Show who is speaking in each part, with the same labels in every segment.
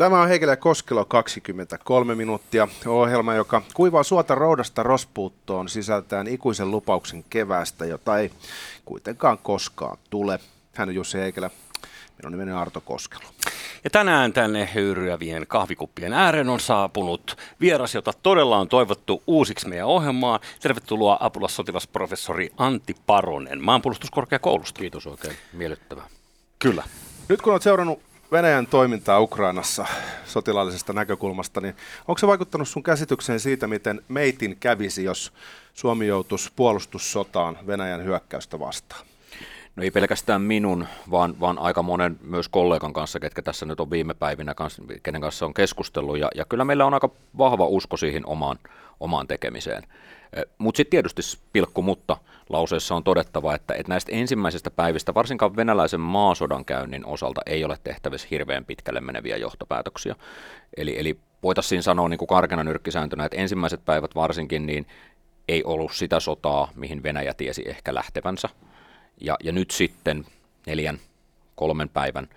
Speaker 1: Tämä on Heikelä Koskelo 23 minuuttia. Ohjelma, joka kuivaa suota roudasta rospuuttoon sisältäen ikuisen lupauksen keväästä, jota ei kuitenkaan koskaan tule. Hän on Jussi Heikelä. Minun nimeni on Arto Koskelo.
Speaker 2: Ja tänään tänne höyryävien kahvikuppien ääreen on saapunut vieras, jota todella on toivottu uusiksi meidän ohjelmaan. Tervetuloa apulaissotilasprofessori Antti Paronen maanpuolustuskorkeakoulusta.
Speaker 3: Kiitos oikein, miellyttävää.
Speaker 2: Kyllä.
Speaker 1: Nyt kun olet seurannut Venäjän toimintaa Ukrainassa sotilaallisesta näkökulmasta, niin onko se vaikuttanut sun käsitykseen siitä, miten meitin kävisi, jos Suomi joutuisi puolustussotaan Venäjän hyökkäystä vastaan?
Speaker 3: No ei pelkästään minun, vaan, vaan aika monen myös kollegan kanssa, ketkä tässä nyt on viime päivinä, kanssa, kenen kanssa on keskustellut. Ja, ja kyllä meillä on aika vahva usko siihen omaan, omaan tekemiseen. Mutta sitten tietysti pilkku mutta lauseessa on todettava, että, että näistä ensimmäisistä päivistä, varsinkaan venäläisen maasodan käynnin osalta, ei ole tehtävissä hirveän pitkälle meneviä johtopäätöksiä. Eli, eli voitaisiin sanoa niin kuin karkena nyrkkisääntönä, että ensimmäiset päivät varsinkin niin ei ollut sitä sotaa, mihin Venäjä tiesi ehkä lähtevänsä. Ja, ja nyt sitten neljän, kolmen päivän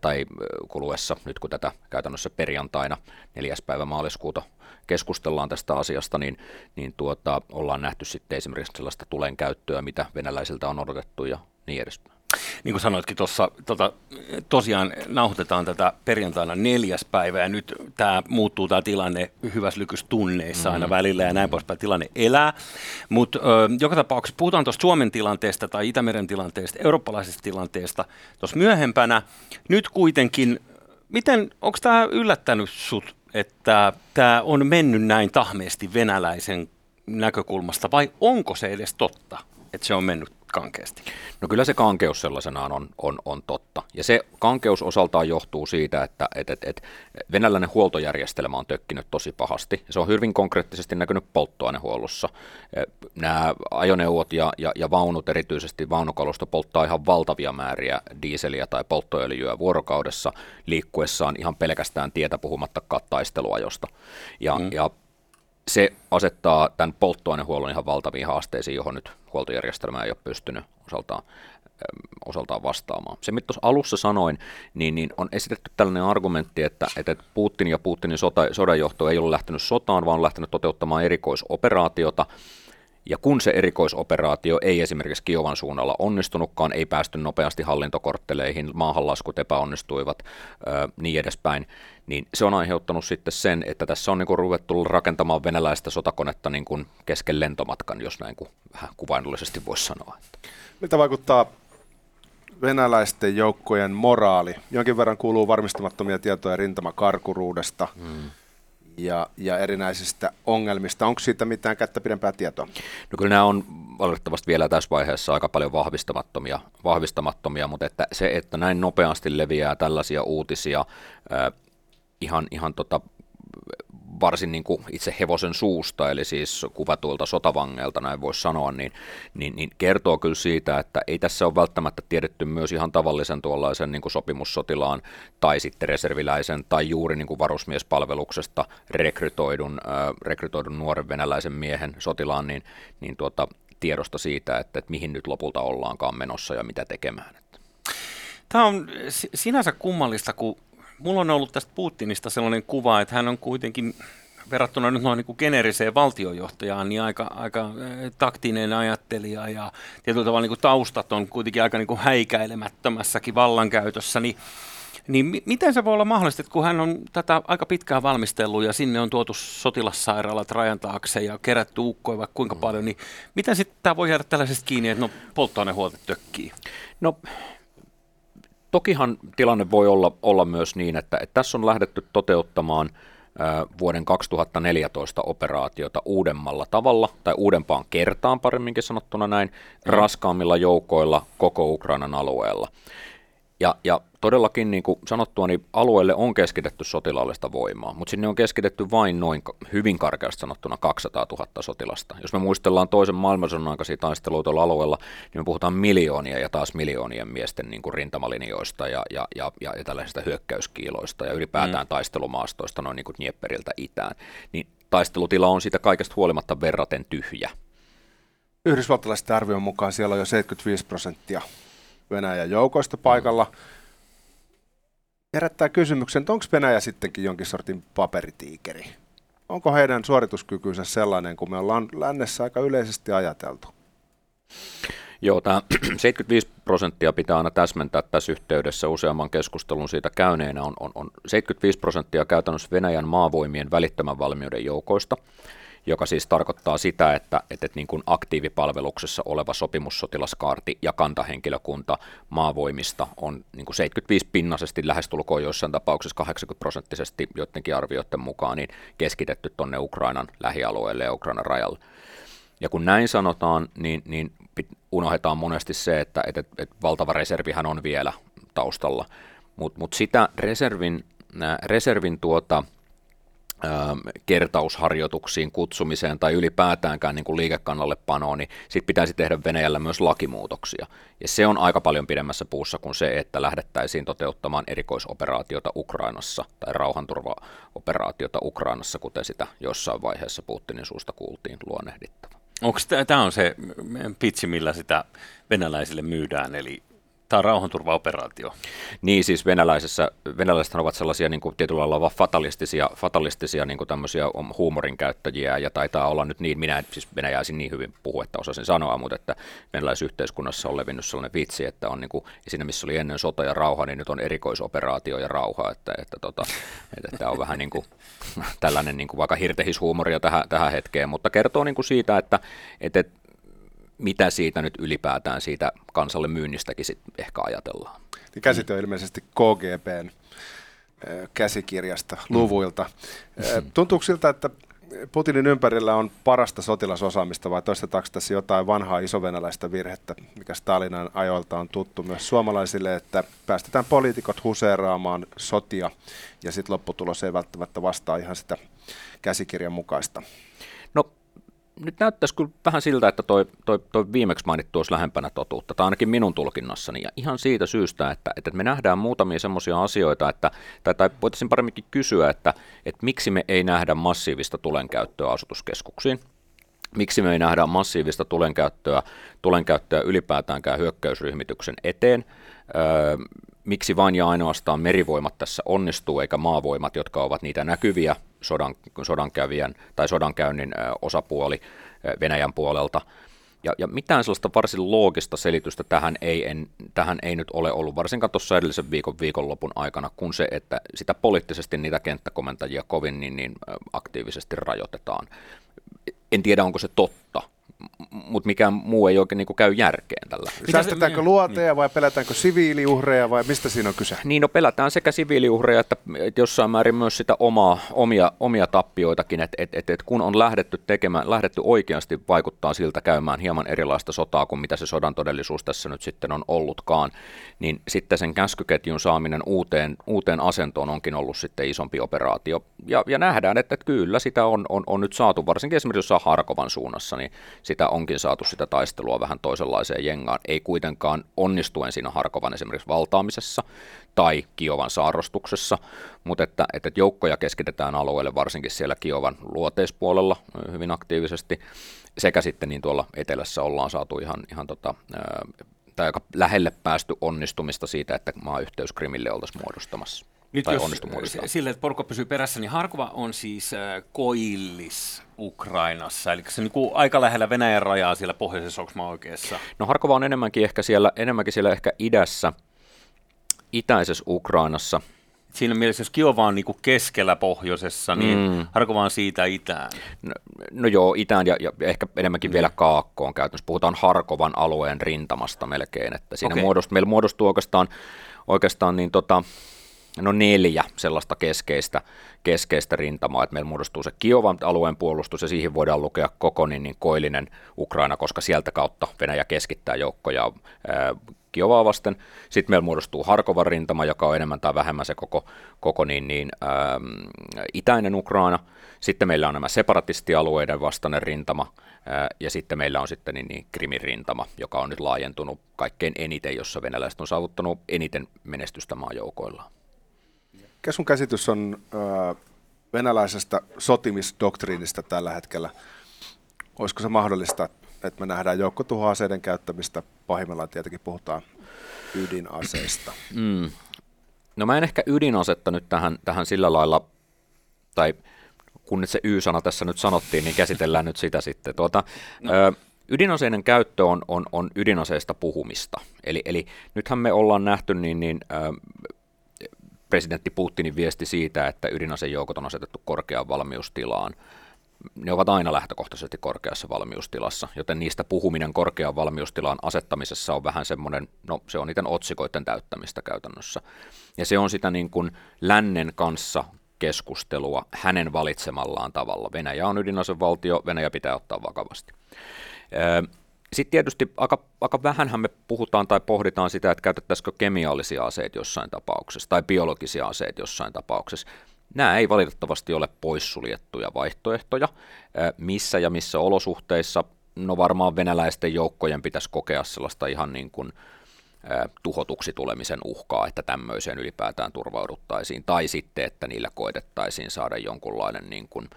Speaker 3: tai kuluessa, nyt kun tätä käytännössä perjantaina, neljäs päivä maaliskuuta keskustellaan tästä asiasta, niin, niin tuota, ollaan nähty sitten esimerkiksi sellaista tulen käyttöä, mitä venäläisiltä on odotettu ja niin edespäin
Speaker 2: niin kuin sanoitkin tuossa, tota, tosiaan nauhoitetaan tätä perjantaina neljäs päivä ja nyt tämä muuttuu tämä tilanne hyvässä lykystunneissa aina mm-hmm. välillä ja näin poispäin tilanne elää. Mutta joka tapauksessa puhutaan tuosta Suomen tilanteesta tai Itämeren tilanteesta, eurooppalaisesta tilanteesta tuossa myöhempänä. Nyt kuitenkin, miten, onko tämä yllättänyt sut, että tämä on mennyt näin tahmeesti venäläisen näkökulmasta vai onko se edes totta, että se on mennyt kankeasti?
Speaker 3: No kyllä se kankeus sellaisenaan on, on, on totta. Ja se kankeus osaltaan johtuu siitä, että et, et, et venäläinen huoltojärjestelmä on tökkinyt tosi pahasti. Se on hyvin konkreettisesti näkynyt polttoainehuollossa. E, Nämä ajoneuvot ja, ja, ja vaunut, erityisesti vaunukalusto, polttaa ihan valtavia määriä diiseliä tai polttoöljyä vuorokaudessa liikkuessaan ihan pelkästään tietä puhumattakaan taisteluajosta. Ja, mm. ja se asettaa tämän polttoainehuollon ihan valtaviin haasteisiin, johon nyt huoltojärjestelmä ei ole pystynyt osaltaan, osaltaan vastaamaan. Se, mitä tuossa alussa sanoin, niin, niin on esitetty tällainen argumentti, että, että Putin ja Putinin sota, sodanjohto ei ole lähtenyt sotaan, vaan on lähtenyt toteuttamaan erikoisoperaatiota, ja kun se erikoisoperaatio ei esimerkiksi Kiovan suunnalla onnistunutkaan, ei päästy nopeasti hallintokortteleihin, maahanlaskut epäonnistuivat, ö, niin edespäin, niin se on aiheuttanut sitten sen, että tässä on niin ruvettu rakentamaan venäläistä sotakonetta niin kuin kesken lentomatkan, jos näin kuin vähän kuvainnollisesti voisi sanoa.
Speaker 1: Miltä vaikuttaa venäläisten joukkojen moraali? Jonkin verran kuuluu varmistamattomia tietoja rintamakarkuruudesta. Hmm ja, ja erinäisistä ongelmista. Onko siitä mitään kättä pidempää tietoa?
Speaker 3: No kyllä nämä on valitettavasti vielä tässä vaiheessa aika paljon vahvistamattomia, vahvistamattomia mutta että se, että näin nopeasti leviää tällaisia uutisia äh, ihan, ihan tota, varsin niin kuin itse hevosen suusta, eli siis kuvatuilta sotavangeilta, näin voisi sanoa, niin, niin, niin kertoo kyllä siitä, että ei tässä ole välttämättä tiedetty myös ihan tavallisen tuollaisen niin kuin sopimussotilaan tai sitten reserviläisen tai juuri niin kuin varusmiespalveluksesta rekrytoidun, äh, rekrytoidun nuoren venäläisen miehen sotilaan, niin, niin tuota, tiedosta siitä, että, että mihin nyt lopulta ollaankaan menossa ja mitä tekemään.
Speaker 2: Tämä on sinänsä kummallista, kun mulla on ollut tästä Putinista sellainen kuva, että hän on kuitenkin verrattuna nyt noin niin geneeriseen valtiojohtajaan, niin aika, aika eh, taktinen ajattelija ja tietyllä tavalla niin kuin taustat on kuitenkin aika niin kuin häikäilemättömässäkin vallankäytössä, niin niin miten se voi olla mahdollista, että kun hän on tätä aika pitkään valmistellut ja sinne on tuotu sotilassairaalat rajan taakse ja kerätty ukkoja vaikka kuinka mm. paljon, niin miten sitten tämä voi jäädä tällaisesta kiinni, että no polttoainehuolto tökkii?
Speaker 3: No Tokihan tilanne voi olla, olla myös niin, että, että tässä on lähdetty toteuttamaan vuoden 2014 operaatiota uudemmalla tavalla, tai uudempaan kertaan paremminkin sanottuna näin, mm. raskaammilla joukoilla koko Ukrainan alueella. Ja, ja todellakin niin kuin sanottua, niin alueelle on keskitetty sotilaallista voimaa, mutta sinne on keskitetty vain noin hyvin karkeasti sanottuna 200 000 sotilasta. Jos me muistellaan toisen maailmansodan aikaisia taisteluita tuolla alueella, niin me puhutaan miljoonia ja taas miljoonien miesten niin kuin rintamalinjoista ja, ja, ja, ja, ja tällaisista hyökkäyskiiloista ja ylipäätään mm. taistelumaastoista noin niin kuin Dnieperiltä itään. Niin taistelutila on siitä kaikesta huolimatta verraten tyhjä.
Speaker 1: Yhdysvaltalaisten arvion mukaan siellä on jo 75 prosenttia Venäjän joukoista paikalla. Herättää kysymyksen, että onko Venäjä sittenkin jonkin sortin paperitiikeri? Onko heidän suorituskykynsä sellainen, kuin me ollaan lännessä aika yleisesti ajateltu?
Speaker 3: Joo, tämä 75 prosenttia pitää aina täsmentää tässä yhteydessä useamman keskustelun siitä käyneenä. On, on, on 75 prosenttia käytännössä Venäjän maavoimien välittömän valmiuden joukoista, joka siis tarkoittaa sitä, että, että, että niin kuin aktiivipalveluksessa oleva sopimussotilaskaarti ja kantahenkilökunta maavoimista on niin kuin 75 pinnasesti lähestulkoon joissain tapauksissa 80 prosenttisesti joidenkin arvioiden mukaan niin keskitetty tuonne Ukrainan lähialueelle ja Ukrainan rajalle. Ja kun näin sanotaan, niin, niin unohdetaan monesti se, että, että, että, että valtava reservihän on vielä taustalla, mutta mut sitä reservin, reservin tuota, kertausharjoituksiin kutsumiseen tai ylipäätäänkään niin kuin liikekannalle panoon, niin sitten pitäisi tehdä Venäjällä myös lakimuutoksia. Ja se on aika paljon pidemmässä puussa kuin se, että lähdettäisiin toteuttamaan erikoisoperaatiota Ukrainassa tai rauhanturvaoperaatiota Ukrainassa, kuten sitä jossain vaiheessa Putinin suusta kuultiin luonnehdittava.
Speaker 2: Onko tämä on se pitsi, millä sitä venäläisille myydään, eli on rauhanturvaoperaatio?
Speaker 3: Niin, siis venäläisessä, venäläiset ovat sellaisia niin kuin, tietyllä lailla fatalistisia, fatalistisia niin kuin tämmöisiä huumorin käyttäjiä, ja taitaa olla nyt niin, minä siis venäjäisin niin hyvin puhu, että osasin sanoa, mutta että venäläisyhteiskunnassa on levinnyt sellainen vitsi, että on niin kuin, siinä missä oli ennen sota ja rauha, niin nyt on erikoisoperaatio ja rauha, että, että, tota, että, että tämä on vähän niin kuin, tällainen niin kuin vaikka hirtehishuumoria tähän, tähän hetkeen, mutta kertoo niin kuin siitä, että, että mitä siitä nyt ylipäätään siitä kansalle myynnistäkin sit ehkä ajatellaan.
Speaker 1: Niin käsite on ilmeisesti KGBn käsikirjasta, luvuilta. Tuntuuko siltä, että Putinin ympärillä on parasta sotilasosaamista vai toistetaanko tässä jotain vanhaa isovenäläistä virhettä, mikä Stalinan ajoilta on tuttu myös suomalaisille, että päästetään poliitikot huseeraamaan sotia ja sitten lopputulos ei välttämättä vastaa ihan sitä käsikirjan mukaista?
Speaker 3: Nyt näyttäisi kyllä vähän siltä, että toi, toi, toi viimeksi mainittu olisi lähempänä totuutta, tai ainakin minun tulkinnassani, ja ihan siitä syystä, että, että me nähdään muutamia semmoisia asioita, että, tai, tai voitaisiin paremminkin kysyä, että, että miksi me ei nähdä massiivista tulenkäyttöä asutuskeskuksiin, miksi me ei nähdä massiivista tulenkäyttöä, tulenkäyttöä ylipäätäänkään hyökkäysryhmityksen eteen, öö, miksi vain ja ainoastaan merivoimat tässä onnistuu, eikä maavoimat, jotka ovat niitä näkyviä sodan, sodankävijän tai sodankäynnin osapuoli Venäjän puolelta. Ja, ja mitään sellaista varsin loogista selitystä tähän ei, en, tähän ei nyt ole ollut, varsinkaan tuossa edellisen viikon viikonlopun aikana, kun se, että sitä poliittisesti niitä kenttäkomentajia kovin niin, niin aktiivisesti rajoitetaan. En tiedä, onko se totta, mutta mikään muu ei oikein niin käy järkeen tällä.
Speaker 1: Säästetäänkö luoteja vai pelätäänkö siviiliuhreja vai mistä siinä on kyse?
Speaker 3: Niin, no pelätään sekä siviiliuhreja että, että jossain määrin myös sitä omaa, omia, omia tappioitakin, että et, et, et kun on lähdetty tekemään, lähdetty oikeasti vaikuttaa siltä käymään hieman erilaista sotaa kuin mitä se sodan todellisuus tässä nyt sitten on ollutkaan, niin sitten sen käskyketjun saaminen uuteen, uuteen asentoon onkin ollut sitten isompi operaatio. Ja, ja nähdään, että, että kyllä sitä on, on, on nyt saatu, varsinkin esimerkiksi jossain Harkovan suunnassa, niin sitä onkin saatu sitä taistelua vähän toisenlaiseen jengaan. Ei kuitenkaan onnistuen siinä Harkovan esimerkiksi valtaamisessa tai Kiovan saarrostuksessa, mutta että, että joukkoja keskitetään alueelle varsinkin siellä Kiovan luoteispuolella hyvin aktiivisesti, sekä sitten niin tuolla etelässä ollaan saatu ihan, ihan tota, tai aika lähelle päästy onnistumista siitä, että maayhteys Krimille oltaisiin muodostamassa.
Speaker 2: Nyt tai jos sille, että porukka pysyy perässä, niin Harkova on siis äh, koillis Ukrainassa, eli se on niin aika lähellä Venäjän rajaa siellä pohjoisessa, onko mä oikeassa?
Speaker 3: No Harkova on enemmänkin ehkä siellä, enemmänkin siellä ehkä idässä, itäisessä Ukrainassa.
Speaker 2: Siinä mielessä, jos Kiova on niin kuin keskellä pohjoisessa, niin mm. Harkova on siitä itään.
Speaker 3: No, no joo, itään ja, ja ehkä enemmänkin mm. vielä kaakkoon käytännössä. Puhutaan Harkovan alueen rintamasta melkein, että siinä okay. muodostuu, meillä muodostuu oikeastaan, oikeastaan niin tota, no neljä sellaista keskeistä, keskeistä rintamaa, että meillä muodostuu se Kiovan alueen puolustus ja siihen voidaan lukea koko niin, koillinen Ukraina, koska sieltä kautta Venäjä keskittää joukkoja ää, Kiovaa vasten. Sitten meillä muodostuu Harkovan rintama, joka on enemmän tai vähemmän se koko, koko niin, niin, ää, itäinen Ukraina. Sitten meillä on nämä separatistialueiden vastainen rintama, ää, ja sitten meillä on sitten niin, niin Krimin rintama, joka on nyt laajentunut kaikkein eniten, jossa venäläiset on saavuttanut eniten menestystä maajoukoillaan.
Speaker 1: Mikä sun käsitys on äh, venäläisestä sotimisdoktriinista tällä hetkellä? Olisiko se mahdollista, että me nähdään joukkotuhoaseiden käyttämistä. Pahimmillaan tietenkin puhutaan ydinaseista.
Speaker 3: Mm. No mä en ehkä ydinasetta nyt tähän, tähän sillä lailla, tai kun nyt se Y-sana tässä nyt sanottiin, niin käsitellään nyt sitä sitten. Tuota, no. ö, ydinaseiden käyttö on, on, on ydinaseista puhumista. Eli, eli nythän me ollaan nähty niin, niin ö, presidentti Putinin viesti siitä, että ydinasejoukot on asetettu korkeaan valmiustilaan. Ne ovat aina lähtökohtaisesti korkeassa valmiustilassa, joten niistä puhuminen korkean valmiustilaan asettamisessa on vähän semmoinen, no se on niiden otsikoiden täyttämistä käytännössä. Ja se on sitä niin kuin lännen kanssa keskustelua hänen valitsemallaan tavalla. Venäjä on ydinasevaltio, Venäjä pitää ottaa vakavasti. Sitten tietysti aika, aika vähänhän me puhutaan tai pohditaan sitä, että käytettäisikö kemiallisia aseita jossain tapauksessa tai biologisia aseita jossain tapauksessa. Nämä ei valitettavasti ole poissuljettuja vaihtoehtoja. Missä ja missä olosuhteissa, no varmaan venäläisten joukkojen pitäisi kokea sellaista ihan niin kuin tuhotuksi tulemisen uhkaa, että tämmöiseen ylipäätään turvauduttaisiin, tai sitten, että niillä koetettaisiin saada jonkunlainen, niin kuin,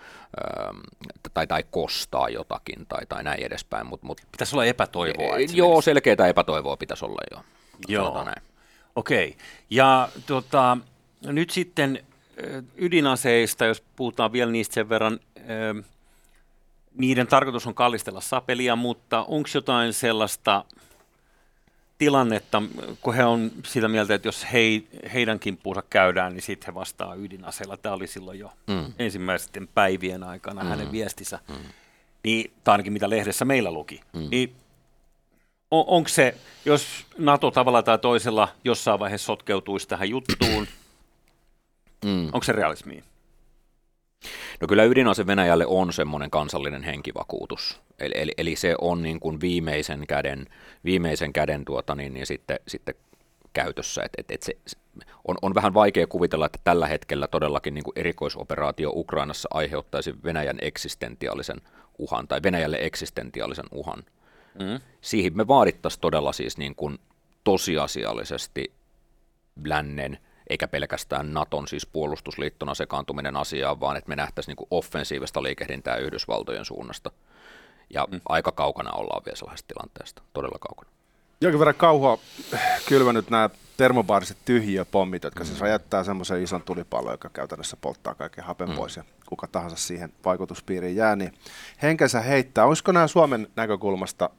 Speaker 3: tai, tai kostaa jotakin, tai, tai näin edespäin. Mut, mut,
Speaker 2: pitäisi olla epätoivoa.
Speaker 3: E, joo, selkeää epätoivoa pitäisi olla jo.
Speaker 2: Joo, okei. Okay. Ja tuota, nyt sitten ydinaseista, jos puhutaan vielä niistä sen verran, niiden tarkoitus on kallistella sapelia, mutta onko jotain sellaista tilannetta, kun he on sitä mieltä, että jos he, heidän kimppuunsa käydään, niin sitten he vastaa ydinaseella. Tämä oli silloin jo mm. ensimmäisten päivien aikana mm. hänen viestinsä. Mm. Niin, tai ainakin mitä lehdessä meillä luki. Mm. Niin, on, onko se, jos NATO tavalla tai toisella jossain vaiheessa sotkeutuisi tähän juttuun, mm. onko se realismiin?
Speaker 3: No kyllä ydinase Venäjälle on semmoinen kansallinen henkivakuutus. Eli, eli, eli se on niin kuin viimeisen käden, viimeisen käden tuota, niin, niin sitten, sitten käytössä. Et, et, et se, on, on vähän vaikea kuvitella, että tällä hetkellä todellakin niin kuin erikoisoperaatio Ukrainassa aiheuttaisi Venäjän eksistentiaalisen uhan tai Venäjälle eksistentiaalisen uhan. Mm. Siihen me vaadittaisiin todella siis niin kuin tosiasiallisesti lännen eikä pelkästään Naton, siis puolustusliittona sekaantuminen asiaan, vaan että me nähtäisiin niin offensiivista liikehdintää Yhdysvaltojen suunnasta. Ja mm. aika kaukana ollaan vielä sellaisesta tilanteesta, todella kaukana.
Speaker 1: Jonkin verran kauhua kylvänyt nämä termobaariset tyhjiöpommit, jotka siis mm. siis räjättää semmoisen ison tulipallon, joka käytännössä polttaa kaiken hapen mm. pois ja kuka tahansa siihen vaikutuspiiriin jää, niin henkensä heittää. Olisiko nämä Suomen näkökulmasta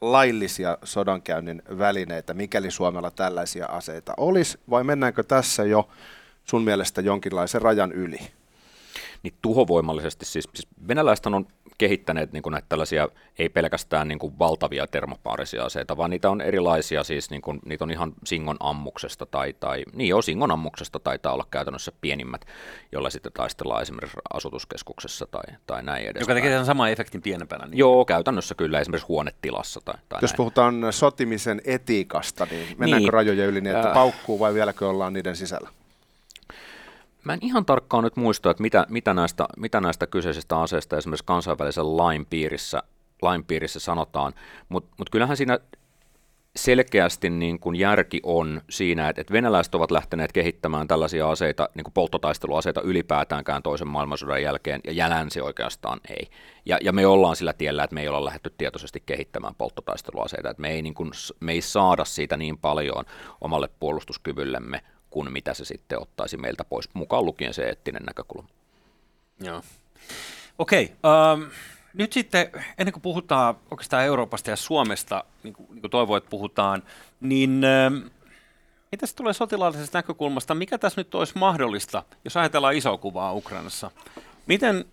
Speaker 1: laillisia sodankäynnin välineitä, mikäli Suomella tällaisia aseita olisi, vai mennäänkö tässä jo sun mielestä jonkinlaisen rajan yli?
Speaker 3: Niin tuhovoimallisesti, siis, siis venäläiset on kehittäneet niin kuin näitä tällaisia, ei pelkästään niin kuin valtavia termopaarisia aseita, vaan niitä on erilaisia, siis niin kuin, niitä on ihan Singon ammuksesta tai, tai niin joo, Singon ammuksesta taitaa olla käytännössä pienimmät, joilla sitten taistellaan esimerkiksi asutuskeskuksessa tai, tai näin edes.
Speaker 2: Joka tekee sen saman efektin pienempänä. Niin.
Speaker 3: Joo, käytännössä kyllä, esimerkiksi huonetilassa tai, tai
Speaker 1: Jos näin. puhutaan sotimisen etiikasta, niin mennäänkö niin. rajoja yli niin, että paukkuu vai vieläkö ollaan niiden sisällä?
Speaker 3: Mä en ihan tarkkaan nyt muista, että mitä, mitä, näistä, mitä näistä kyseisistä aseista esimerkiksi kansainvälisen lain piirissä, lain piirissä sanotaan, mutta mut kyllähän siinä selkeästi niin kuin järki on siinä, että, että venäläiset ovat lähteneet kehittämään tällaisia aseita, niin kuin polttotaisteluaseita ylipäätäänkään toisen maailmansodan jälkeen, ja länsi oikeastaan ei. Ja, ja me ollaan sillä tiellä, että me ei olla lähdetty tietoisesti kehittämään polttotaisteluaseita, että me ei, niin kuin, me ei saada siitä niin paljon omalle puolustuskyvyllemme kuin mitä se sitten ottaisi meiltä pois, mukaan lukien se eettinen näkökulma.
Speaker 2: Joo. Okei, okay, um, ähm, nyt sitten ennen kuin puhutaan oikeastaan Euroopasta ja Suomesta, niin kuin, niin kuin toivoit puhutaan, niin ähm, mitä se tulee sotilaallisesta näkökulmasta, mikä tässä nyt olisi mahdollista, jos ajatellaan isoa kuvaa Ukrainassa? Miten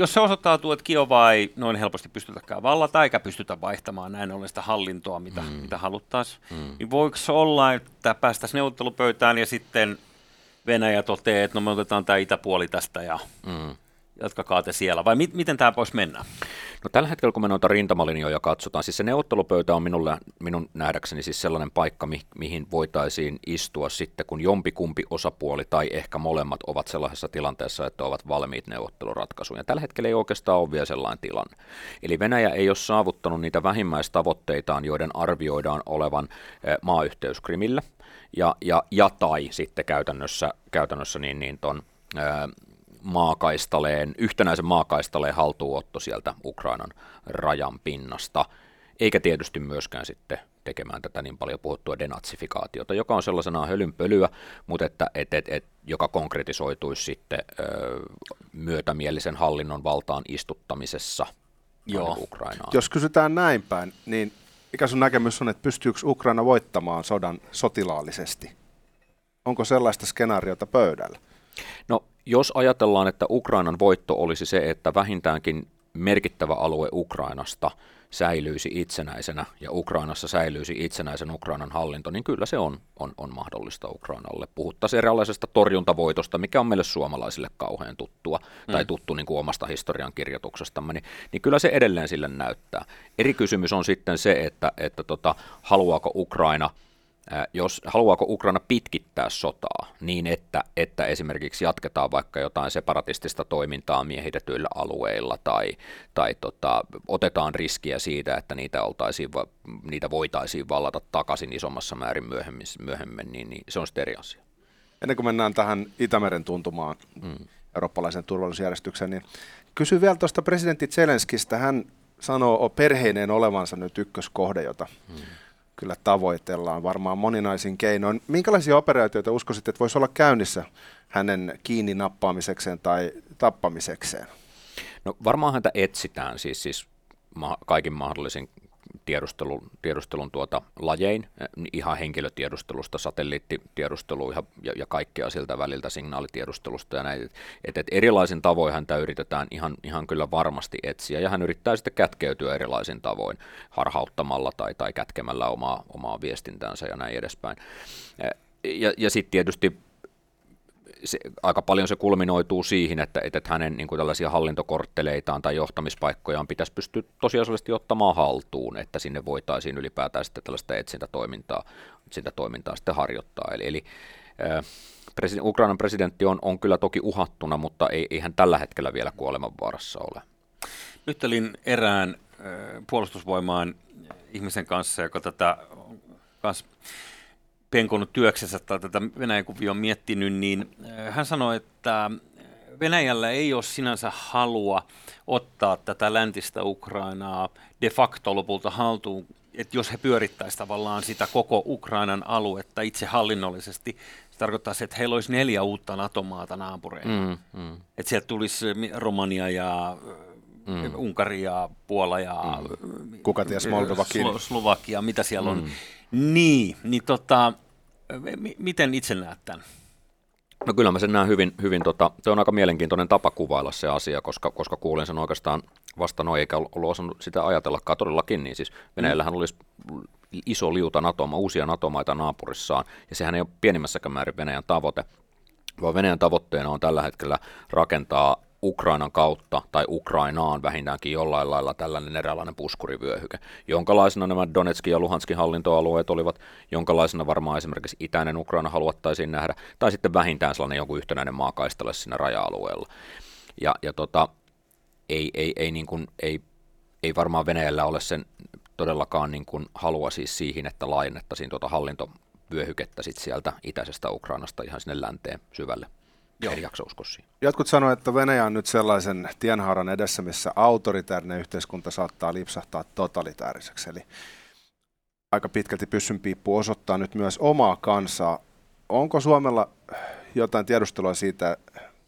Speaker 2: jos se osoittautuu, että Kiova ei noin helposti pystytäkään vallata eikä pystytä vaihtamaan näin ollen sitä hallintoa, mitä, mm. mitä haluttaisiin, mm. niin voiko olla, että päästäisiin neuvottelupöytään ja sitten Venäjä toteaa, että no me otetaan tämä itäpuoli tästä ja mm jatkakaa te siellä, vai mi- miten tämä voisi mennä?
Speaker 3: No tällä hetkellä, kun me noita rintamalinjoja katsotaan, siis se neuvottelupöytä on minulle, minun nähdäkseni siis sellainen paikka, mi- mihin voitaisiin istua sitten, kun jompikumpi osapuoli tai ehkä molemmat ovat sellaisessa tilanteessa, että ovat valmiit neuvotteluratkaisuun. Ja tällä hetkellä ei oikeastaan ole vielä sellainen tilanne. Eli Venäjä ei ole saavuttanut niitä vähimmäistavoitteitaan, joiden arvioidaan olevan eh, maayhteys Krimillä, ja, ja, ja tai sitten käytännössä, käytännössä niin, niin ton, eh, maakaistaleen, yhtenäisen maakaistaleen haltuunotto sieltä Ukrainan rajan pinnasta, eikä tietysti myöskään sitten tekemään tätä niin paljon puhuttua denatsifikaatiota, joka on sellaisena hölynpölyä, mutta että, et, et, et, joka konkretisoituisi sitten ö, myötämielisen hallinnon valtaan istuttamisessa Joo. Ukrainaan.
Speaker 1: Jos kysytään näin päin, niin mikä sun näkemys on, että pystyykö Ukraina voittamaan sodan sotilaallisesti? Onko sellaista skenaariota pöydällä?
Speaker 3: No, jos ajatellaan, että Ukrainan voitto olisi se, että vähintäänkin merkittävä alue Ukrainasta säilyisi itsenäisenä ja Ukrainassa säilyisi itsenäisen Ukrainan hallinto, niin kyllä se on, on, on mahdollista Ukrainalle. Puhuttaisiin erilaisesta torjuntavoitosta, mikä on meille suomalaisille kauhean tuttua mm. tai tuttu niin kuin omasta historian kirjoituksestamme, niin, niin kyllä se edelleen sille näyttää. Eri kysymys on sitten se, että, että tota, haluaako Ukraina – jos haluaako Ukraina pitkittää sotaa niin, että, että esimerkiksi jatketaan vaikka jotain separatistista toimintaa miehitetyillä alueilla tai, tai tota, otetaan riskiä siitä, että niitä, oltaisiin, niitä voitaisiin vallata takaisin isommassa määrin myöhemmin, myöhemmin niin, niin se on sitten eri asia.
Speaker 1: Ennen kuin mennään tähän Itämeren tuntumaan, mm. eurooppalaisen turvallisuusjärjestykseen, niin kysy vielä tuosta presidentti Zelenskistä. Hän sanoo perheineen olevansa nyt ykköskohde, jota mm kyllä tavoitellaan varmaan moninaisin keinoin. Minkälaisia operaatioita uskoisit, että voisi olla käynnissä hänen kiinni nappaamisekseen tai tappamisekseen?
Speaker 3: No varmaan häntä etsitään siis, siis kaikin mahdollisin tiedustelun, tiedustelun tuota lajein, eh, ihan henkilötiedustelusta, satelliittitiedustelu ja, ja, ja kaikkea siltä väliltä, signaalitiedustelusta ja näin. Et, et erilaisin tavoin häntä yritetään ihan, ihan kyllä varmasti etsiä ja hän yrittää sitten kätkeytyä erilaisin tavoin harhauttamalla tai, tai kätkemällä omaa, omaa viestintänsä ja näin edespäin. Eh, ja, ja sitten tietysti se, aika paljon se kulminoituu siihen, että, että hänen niin kuin tällaisia hallintokortteleitaan tai johtamispaikkojaan pitäisi pystyä tosiasiallisesti ottamaan haltuun, että sinne voitaisiin ylipäätään sitten tällaista etsintätoimintaa, etsintätoimintaa sitten harjoittaa. Eli, eli äh, president, Ukrainan presidentti on, on kyllä toki uhattuna, mutta ei, ei hän tällä hetkellä vielä kuolemanvaarassa ole.
Speaker 2: Nyt olin erään äh, puolustusvoimaan ihmisen kanssa, joka tätä kanssa penkonut työksensä tai tätä Venäjän kuvioon miettinyt, niin äh, hän sanoi, että Venäjällä ei ole sinänsä halua ottaa tätä läntistä Ukrainaa de facto lopulta haltuun, että jos he pyörittäisivät tavallaan sitä koko Ukrainan aluetta itse hallinnollisesti, se tarkoittaa se, että heillä olisi neljä uutta NATO-maata naapureina. Mm, mm. Että sieltä tulisi Romania ja mm. Unkari ja Puola ja
Speaker 1: mm. Kuka ties Moldovakin. Slo-
Speaker 2: Slovakia, mitä siellä mm. Niin, niin tota, m- miten itse näet tämän?
Speaker 3: No kyllä mä sen näen hyvin, hyvin tota, se on aika mielenkiintoinen tapa kuvailla se asia, koska, koska kuulin sen oikeastaan vasta noin, eikä ollut osannut sitä ajatellakaan todellakin, niin siis Venäjällähän olisi iso liuta NATO, uusia NATO-maita naapurissaan, ja sehän ei ole pienimmässäkään määrin Venäjän tavoite, vaan Venäjän tavoitteena on tällä hetkellä rakentaa Ukrainan kautta tai Ukrainaan vähintäänkin jollain lailla tällainen eräänlainen puskurivyöhyke, jonkalaisena nämä Donetskin ja Luhanskin hallintoalueet olivat, jonkalaisena varmaan esimerkiksi itäinen Ukraina haluattaisiin nähdä, tai sitten vähintään sellainen joku yhtenäinen maakaistale siinä raja-alueella. Ja, ja tota, ei, ei, ei, niin kuin, ei, ei varmaan Venäjällä ole sen todellakaan niin kuin halua siis siihen, että laajennettaisiin tuota hallintovyöhykettä sit sieltä itäisestä Ukrainasta ihan sinne länteen syvälle. Joo. En jaksa uskoa siihen.
Speaker 1: Jotkut sanoivat, että Venäjä on nyt sellaisen tienhaaran edessä, missä autoritäärinen yhteiskunta saattaa lipsahtaa totalitääriseksi. Eli aika pitkälti pyssynpiippu osoittaa nyt myös omaa kansaa. Onko Suomella jotain tiedustelua siitä,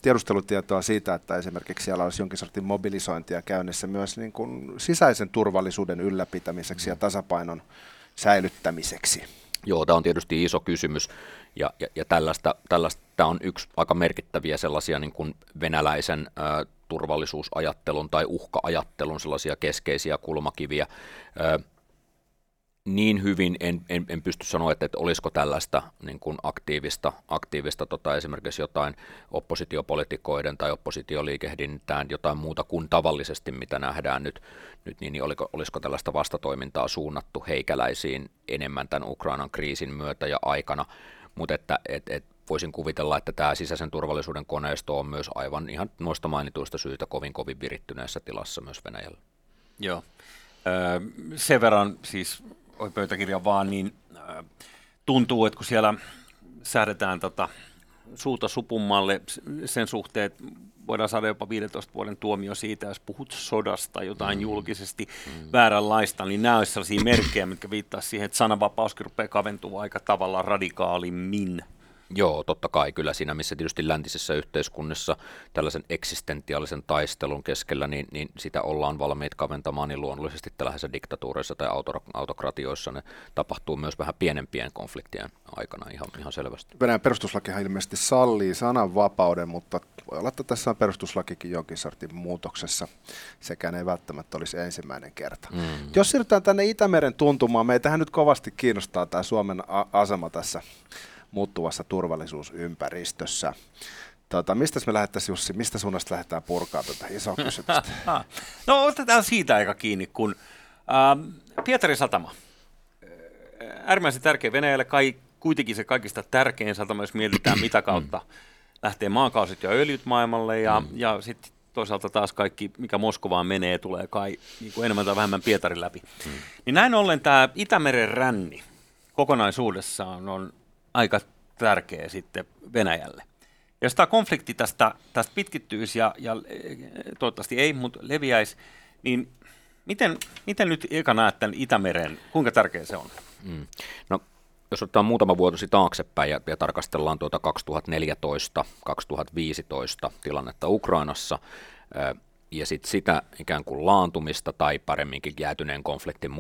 Speaker 1: tiedustelutietoa siitä, että esimerkiksi siellä olisi jonkin sortin mobilisointia käynnissä myös niin kuin sisäisen turvallisuuden ylläpitämiseksi ja tasapainon säilyttämiseksi?
Speaker 3: Joo, tämä on tietysti iso kysymys ja, ja, ja tällaista, tällaista tämä on yksi aika merkittäviä sellaisia niin kuin venäläisen ä, turvallisuusajattelun tai uhkaajattelun sellaisia keskeisiä kulmakiviä. Ä, niin hyvin en, en, en pysty sanoa, että, että olisiko tällaista niin kuin aktiivista, aktiivista tota, esimerkiksi jotain oppositiopolitikoiden tai oppositioliikehdintään jotain muuta kuin tavallisesti, mitä nähdään nyt, nyt niin, niin oliko, olisiko tällaista vastatoimintaa suunnattu heikäläisiin enemmän tämän Ukrainan kriisin myötä ja aikana, mutta että et, et voisin kuvitella, että tämä sisäisen turvallisuuden koneisto on myös aivan ihan noista mainituista syitä kovin kovin virittyneessä tilassa myös Venäjällä.
Speaker 2: Joo. Öö, sen verran siis pöytäkirja vaan, niin tuntuu, että kun siellä säädetään tota suuta supummalle sen suhteen, että voidaan saada jopa 15 vuoden tuomio siitä, jos puhut sodasta jotain mm. julkisesti mm. vääränlaista, niin nämä olisivat sellaisia merkkejä, mitkä viittaisivat siihen, että sananvapauskin rupeaa kaventua aika tavalla radikaalimmin.
Speaker 3: Joo, totta kai kyllä siinä, missä tietysti läntisessä yhteiskunnassa tällaisen eksistentiaalisen taistelun keskellä, niin, niin sitä ollaan valmiit kaventamaan, niin luonnollisesti tällaisissa diktatuureissa tai autokratioissa ne tapahtuu myös vähän pienempien konfliktien aikana ihan, ihan selvästi.
Speaker 1: Venäjän perustuslakihan ilmeisesti sallii sananvapauden, mutta voi olla, että tässä on perustuslakikin jonkin sortin muutoksessa. Sekään ei välttämättä olisi ensimmäinen kerta. Mm. Jos siirrytään tänne Itämeren tuntumaan, meitähän nyt kovasti kiinnostaa tämä Suomen asema tässä muuttuvassa turvallisuusympäristössä. Tota, mistä me lähdettäisiin, Jussi, mistä suunnasta lähdetään purkaa tätä isoa kysymystä?
Speaker 2: no otetaan siitä aika kiinni, kun ähm, Pietarin satama, äärimmäisen tärkeä Venäjälle, kai, kuitenkin se kaikista tärkein satama, jos mietitään mitä kautta lähtee maakaasit ja öljyt maailmalle ja, mm. ja sitten toisaalta taas kaikki, mikä Moskovaan menee, tulee kai niin kuin enemmän tai vähemmän Pietarin läpi. Mm. Niin näin ollen tämä Itämeren ränni kokonaisuudessaan on aika tärkeä sitten Venäjälle. Jos tämä konflikti tästä, tästä pitkittyisi ja, ja toivottavasti ei, mutta leviäisi, niin miten, miten nyt eka näet tämän Itämeren, kuinka tärkeä se on? Mm.
Speaker 3: No, jos otetaan muutama vuosi taaksepäin ja, ja tarkastellaan tuota 2014-2015 tilannetta Ukrainassa, ja sit sitä ikään kuin laantumista tai paremminkin jäätyneen konfliktin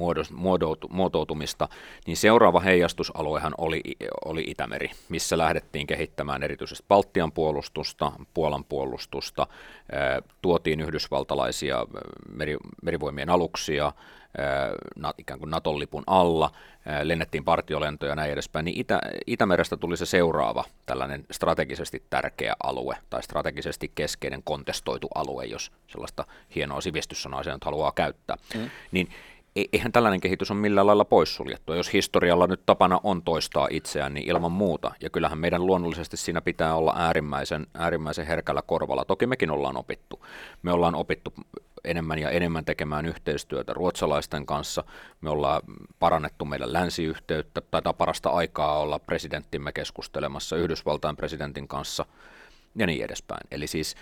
Speaker 3: muotoutumista, niin seuraava heijastusaluehan oli, oli Itämeri, missä lähdettiin kehittämään erityisesti Baltian puolustusta, Puolan puolustusta, tuotiin yhdysvaltalaisia meri, merivoimien aluksia, ikään kuin Naton lipun alla, lennettiin partiolentoja ja näin edespäin, niin Itä, Itämerestä tuli se seuraava tällainen strategisesti tärkeä alue tai strategisesti keskeinen kontestoitu alue, jos sellaista hienoa sivistyssanaa se nyt haluaa käyttää. Mm. Niin eihän tällainen kehitys ole millään lailla poissuljettu. Jos historialla nyt tapana on toistaa itseään, niin ilman muuta. Ja kyllähän meidän luonnollisesti siinä pitää olla äärimmäisen, äärimmäisen herkällä korvalla. Toki mekin ollaan opittu. Me ollaan opittu enemmän ja enemmän tekemään yhteistyötä ruotsalaisten kanssa. Me ollaan parannettu meidän länsiyhteyttä, taitaa parasta aikaa olla presidenttimme keskustelemassa Yhdysvaltain presidentin kanssa ja niin edespäin. Eli siis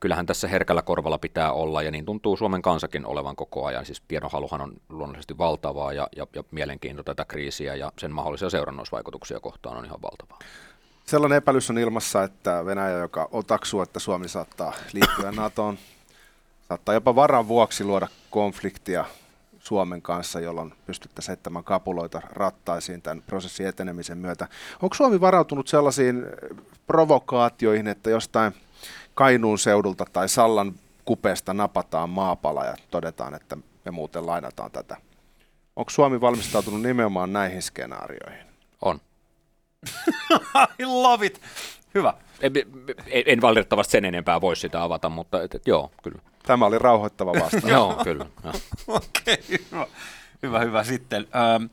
Speaker 3: kyllähän tässä herkällä korvalla pitää olla, ja niin tuntuu Suomen kansakin olevan koko ajan. Siis tiedonhaluhan on luonnollisesti valtavaa, ja, ja, ja mielenkiinto tätä kriisiä ja sen mahdollisia seurannousvaikutuksia kohtaan on ihan valtavaa.
Speaker 1: Sellainen epäilys on ilmassa, että Venäjä, joka otaksuu, että Suomi saattaa liittyä NATOon, saattaa jopa varan vuoksi luoda konfliktia Suomen kanssa, jolloin pystyttäisiin heittämään kapuloita rattaisiin tämän prosessin etenemisen myötä. Onko Suomi varautunut sellaisiin provokaatioihin, että jostain Kainuun seudulta tai Sallan kupeesta napataan maapala ja todetaan, että me muuten lainataan tätä? Onko Suomi valmistautunut nimenomaan näihin skenaarioihin?
Speaker 3: On.
Speaker 2: I love it. Hyvä.
Speaker 3: En, en valitettavasti sen enempää voi sitä avata, mutta et, et, joo, kyllä.
Speaker 1: Tämä oli rauhoittava vastaus.
Speaker 3: joo, kyllä.
Speaker 2: Okei, okay, hyvä. hyvä, hyvä sitten. Ähm,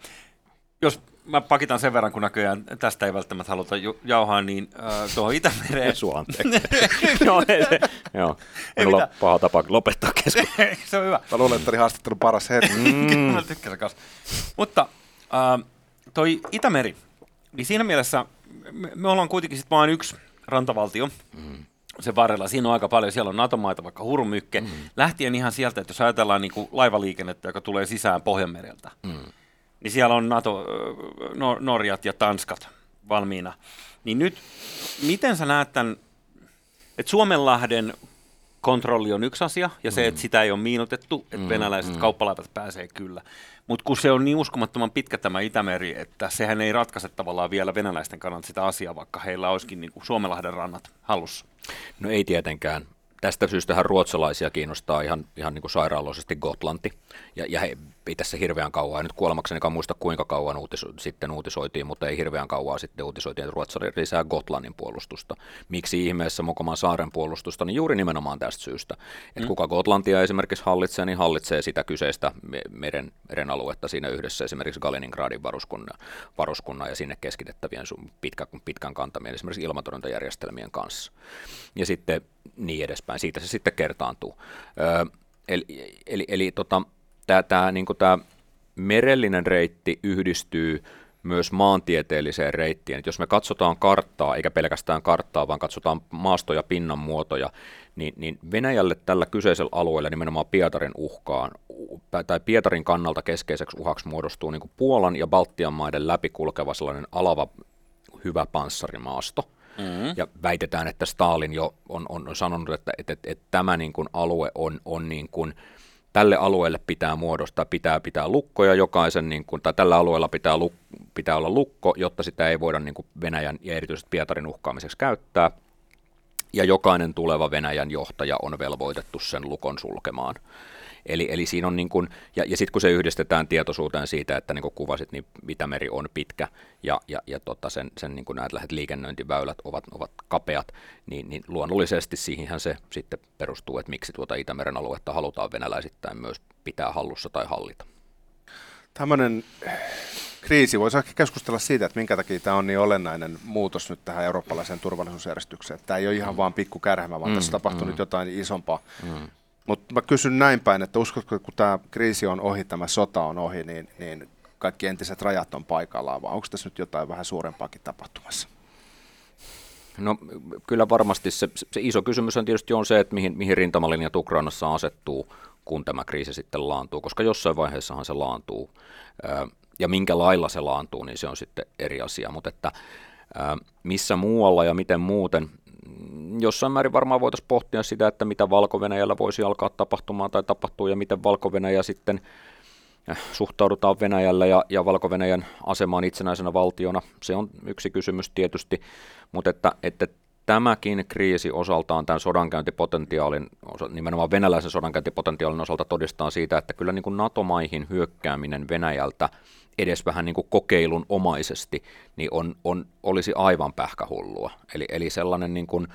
Speaker 2: jos mä pakitan sen verran, kun näköjään tästä ei välttämättä haluta jauhaa, niin äh, tuohon Itämereen...
Speaker 3: Sua joo, ei, se, joo. Minulla on paha tapa lopettaa keskustelua.
Speaker 2: se on hyvä.
Speaker 1: Mä luulen, että oli haastattelun paras hetki.
Speaker 2: Mm. Mutta äh, toi Itämeri, niin siinä mielessä me, me ollaan kuitenkin sitten vain yksi rantavaltio. Mm sen varrella. Siinä on aika paljon, siellä on NATO-maita, vaikka hurumykke, mm. lähtien ihan sieltä, että jos ajatellaan niin kuin laivaliikennettä, joka tulee sisään Pohjanmereltä, mm. Niin siellä on NATO, no, Norjat ja Tanskat valmiina. Niin nyt, miten sä näet tämän, että Suomenlahden kontrolli on yksi asia, ja se, että mm. sitä ei ole miinotettu, että mm, venäläiset mm. kauppalaivat pääsee kyllä. Mutta kun se on niin uskomattoman pitkä tämä Itämeri, että sehän ei ratkaise tavallaan vielä venäläisten kannalta sitä asiaa, vaikka heillä olisikin niin kuin Suomenlahden rannat hallussa.
Speaker 3: No ei tietenkään tästä syystähän ruotsalaisia kiinnostaa ihan, ihan niin kuin sairaaloisesti Gotlanti. Ja, ja he ei tässä hirveän kauan, nyt kuolemaksenikaan muista kuinka kauan uutis- sitten uutisoitiin, mutta ei hirveän kauan sitten uutisoitiin, että Ruotsalla lisää Gotlannin puolustusta. Miksi ihmeessä Mokoman saaren puolustusta, niin juuri nimenomaan tästä syystä. Että mm. kuka Gotlantia esimerkiksi hallitsee, niin hallitsee sitä kyseistä meren, meren aluetta siinä yhdessä esimerkiksi Kaliningradin varuskunnan, varuskunnan ja sinne keskitettävien pitkä, pitkän kantamien esimerkiksi ilmatorjuntajärjestelmien kanssa. Ja sitten niin edespäin. Siitä se sitten kertaantuu. Öö, eli eli, eli tota, tämä, tämä, niin tämä merellinen reitti yhdistyy myös maantieteelliseen reittiin. Et jos me katsotaan karttaa, eikä pelkästään karttaa, vaan katsotaan maasto- ja pinnan muotoja, niin, niin Venäjälle tällä kyseisellä alueella nimenomaan Pietarin uhkaan, tai Pietarin kannalta keskeiseksi uhaksi muodostuu niin Puolan ja Baltian maiden läpikulkeva sellainen alava hyvä panssarimaasto. Mm-hmm. Ja väitetään, että Stalin jo on, on sanonut, että, että, että, että tämä niin kuin alue on, on niin kuin, tälle alueelle pitää muodostaa, pitää pitää lukkoja jokaisen, niin kuin, tai tällä alueella pitää, luk, pitää olla lukko, jotta sitä ei voida niin kuin Venäjän ja erityisesti Pietarin uhkaamiseksi käyttää. Ja jokainen tuleva Venäjän johtaja on velvoitettu sen lukon sulkemaan. Eli, eli siinä on niin kuin, ja, ja sitten kun se yhdistetään tietoisuuteen siitä, että niin kuin kuvasit, niin Itämeri on pitkä ja, ja, ja tota sen, sen niin kuin näet lähet liikennöintiväylät ovat, ovat kapeat, niin, niin luonnollisesti siihenhän se sitten perustuu, että miksi tuota Itämeren aluetta halutaan venäläisittäin myös pitää hallussa tai hallita.
Speaker 1: Tämmöinen kriisi, voisi ehkä keskustella siitä, että minkä takia tämä on niin olennainen muutos nyt tähän eurooppalaiseen turvallisuusjärjestykseen. Tämä ei ole ihan mm. vaan pikku kärhämä, vaan mm, tässä tapahtuu mm. nyt jotain isompaa. Mm. Mutta mä kysyn näin päin, että uskotko, että kun tämä kriisi on ohi, tämä sota on ohi, niin, niin kaikki entiset rajat on paikallaan, vai onko tässä nyt jotain vähän suurempaakin tapahtumassa?
Speaker 3: No kyllä varmasti se, se iso kysymys on tietysti on se, että mihin, mihin rintamalinjat Ukrainassa asettuu, kun tämä kriisi sitten laantuu, koska jossain vaiheessahan se laantuu. Ja minkä lailla se laantuu, niin se on sitten eri asia, mutta että missä muualla ja miten muuten, jossain määrin varmaan voitaisiin pohtia sitä, että mitä valko voisi alkaa tapahtumaan tai tapahtuu ja miten valko sitten äh, suhtaudutaan Venäjällä ja, ja valko asemaan itsenäisenä valtiona. Se on yksi kysymys tietysti, mutta että, että tämäkin kriisi osaltaan tämän sodankäyntipotentiaalin, nimenomaan venäläisen sodankäyntipotentiaalin osalta todistaa siitä, että kyllä niin kuin NATO-maihin hyökkääminen Venäjältä edes vähän niin kuin kokeilun omaisesti, niin on, on, olisi aivan pähkähullua. Eli, eli sellainen niin kuin,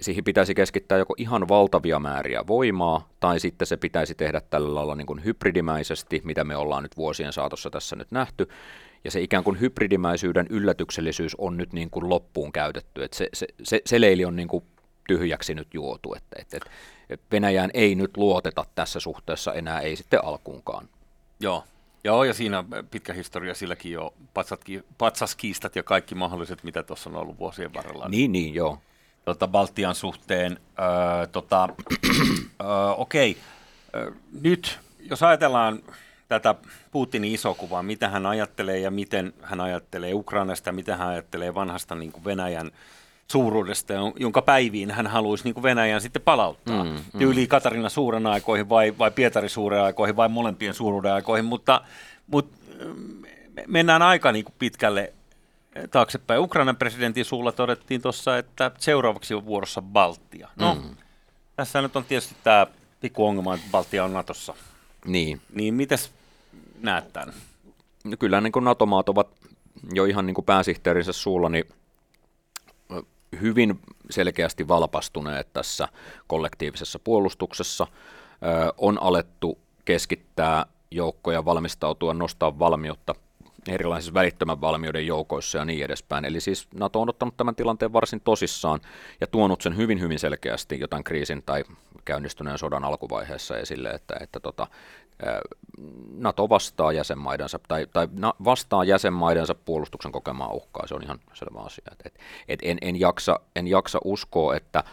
Speaker 3: siihen pitäisi keskittää joko ihan valtavia määriä voimaa, tai sitten se pitäisi tehdä tällä lailla niin kuin hybridimäisesti, mitä me ollaan nyt vuosien saatossa tässä nyt nähty, ja se ikään kuin hybridimäisyyden yllätyksellisyys on nyt niin kuin loppuun käytetty, että se, se, se, se leili on niin kuin tyhjäksi nyt juotu, että, että, että Venäjään ei nyt luoteta tässä suhteessa enää, ei sitten alkuunkaan.
Speaker 2: Joo, Joo, ja siinä pitkä historia silläkin jo, patsatki, patsaskiistat ja kaikki mahdolliset, mitä tuossa on ollut vuosien varrella.
Speaker 3: Niin, niin, joo.
Speaker 2: Tota, Baltian suhteen, öö, tota, öö, okei, öö, nyt jos ajatellaan tätä Putinin isokuvaa, mitä hän ajattelee ja miten hän ajattelee Ukrainasta, mitä hän ajattelee vanhasta niin kuin Venäjän suuruudesta, jonka päiviin hän haluaisi niin kuin Venäjän sitten palauttaa. Mm, mm. Tyyliin Katarina suuren aikoihin vai, vai Pietari suuren aikoihin vai molempien suuruuden aikoihin, mutta, mutta mennään aika niin kuin pitkälle taaksepäin. Ukrainan presidentin suulla todettiin tuossa, että seuraavaksi on vuorossa Baltia. No, mm. tässä nyt on tietysti tämä pikku ongelma, että Baltia on Natossa.
Speaker 3: Niin.
Speaker 2: Niin mites näet tämän?
Speaker 3: No kyllä niin kuin NATO-maat ovat jo ihan niin kuin pääsihteerinsä suulla, niin hyvin selkeästi valpastuneet tässä kollektiivisessa puolustuksessa. On alettu keskittää joukkoja, valmistautua, nostaa valmiutta erilaisissa välittömän valmiuden joukoissa ja niin edespäin. Eli siis NATO on ottanut tämän tilanteen varsin tosissaan ja tuonut sen hyvin hyvin selkeästi jotain kriisin tai käynnistyneen sodan alkuvaiheessa esille, että, että tota, NATO vastaa jäsenmaidensa tai, tai vastaa jäsenmaidensa puolustuksen kokemaa uhkaa, se on ihan selvä asia. Et, et, et en, en, jaksa, en jaksa uskoa, että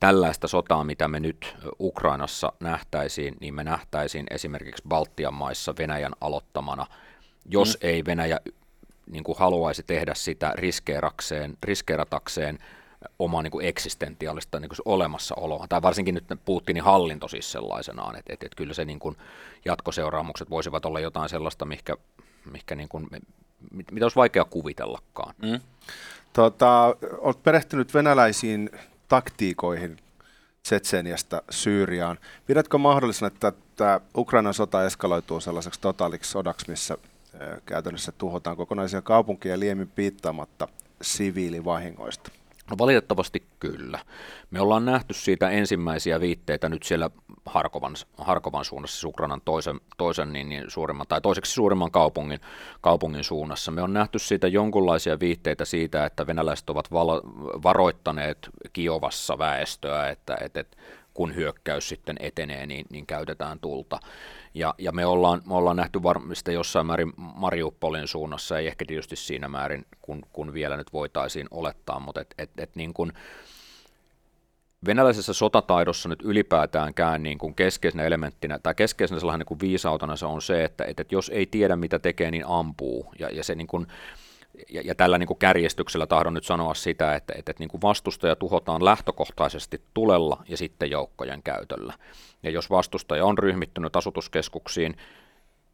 Speaker 3: tällaista sotaa, mitä me nyt Ukrainassa nähtäisiin, niin me nähtäisiin esimerkiksi Baltian maissa Venäjän aloittamana, jos mm. ei Venäjä niin kuin haluaisi tehdä sitä riskeerakseen, riskeeratakseen omaa niin kuin eksistentiaalista niin kuin olemassaoloa, tai varsinkin nyt Putinin hallinto siis sellaisenaan, että, että, että kyllä se niin kuin jatkoseuraamukset voisivat olla jotain sellaista, mihinkä, mihinkä niin kuin, mitä olisi vaikea kuvitellakaan. Mm.
Speaker 1: Tota, olet perehtynyt venäläisiin taktiikoihin Tsetseniasta Syyriaan. Pidätkö mahdollisena, että tämä Ukrainan sota eskaloituu sellaiseksi totaaliksi sodaksi, missä käytännössä tuhotaan kokonaisia kaupunkia liemin piittaamatta siviilivahingoista?
Speaker 3: No valitettavasti kyllä. Me ollaan nähty siitä ensimmäisiä viitteitä nyt siellä Harkovan, Harkovan suunnassa, siis Ukrainan toisen, toisen niin, niin suurimman, tai toiseksi suurimman kaupungin, kaupungin suunnassa. Me on nähty siitä jonkunlaisia viitteitä siitä, että venäläiset ovat val, varoittaneet Kiovassa väestöä, että, että, että kun hyökkäys sitten etenee, niin, niin käytetään tulta. Ja, ja me, ollaan, me ollaan nähty varmasti jossain määrin Mariupolin suunnassa, ei ehkä tietysti siinä määrin, kun, kun vielä nyt voitaisiin olettaa, mutta et, et, et niin kuin, venäläisessä sotataidossa nyt ylipäätäänkään niin kuin keskeisenä elementtinä tai keskeisenä sellainen niin kuin viisautena se on se, että, että jos ei tiedä mitä tekee, niin ampuu. Ja, ja se niin kuin, ja, ja tällä niin kuin kärjestyksellä tahdon nyt sanoa sitä, että, että, että niin kuin vastustaja tuhotaan lähtökohtaisesti tulella ja sitten joukkojen käytöllä. Ja jos vastustaja on ryhmittynyt asutuskeskuksiin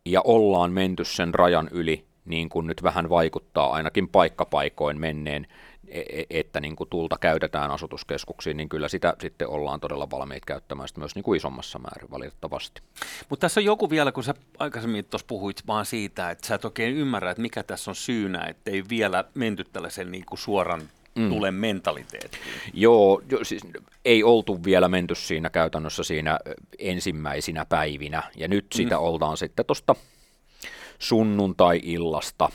Speaker 3: ja ollaan menty sen rajan yli, niin kuin nyt vähän vaikuttaa ainakin paikkapaikoin menneen, että niin kuin tulta käytetään asutuskeskuksiin, niin kyllä sitä sitten ollaan todella valmiit käyttämään myös niin kuin isommassa määrin valitettavasti.
Speaker 2: Mutta tässä on joku vielä, kun sä aikaisemmin tuossa puhuit vaan siitä, että sä et oikein ymmärrä, että mikä tässä on syynä, että ei vielä menty tällaisen niin kuin suoran mm. tulen mentaliteettiin.
Speaker 3: Joo, jo, siis ei oltu vielä menty siinä käytännössä siinä ensimmäisinä päivinä, ja nyt sitä mm. ollaan sitten tuosta sunnuntai-illasta,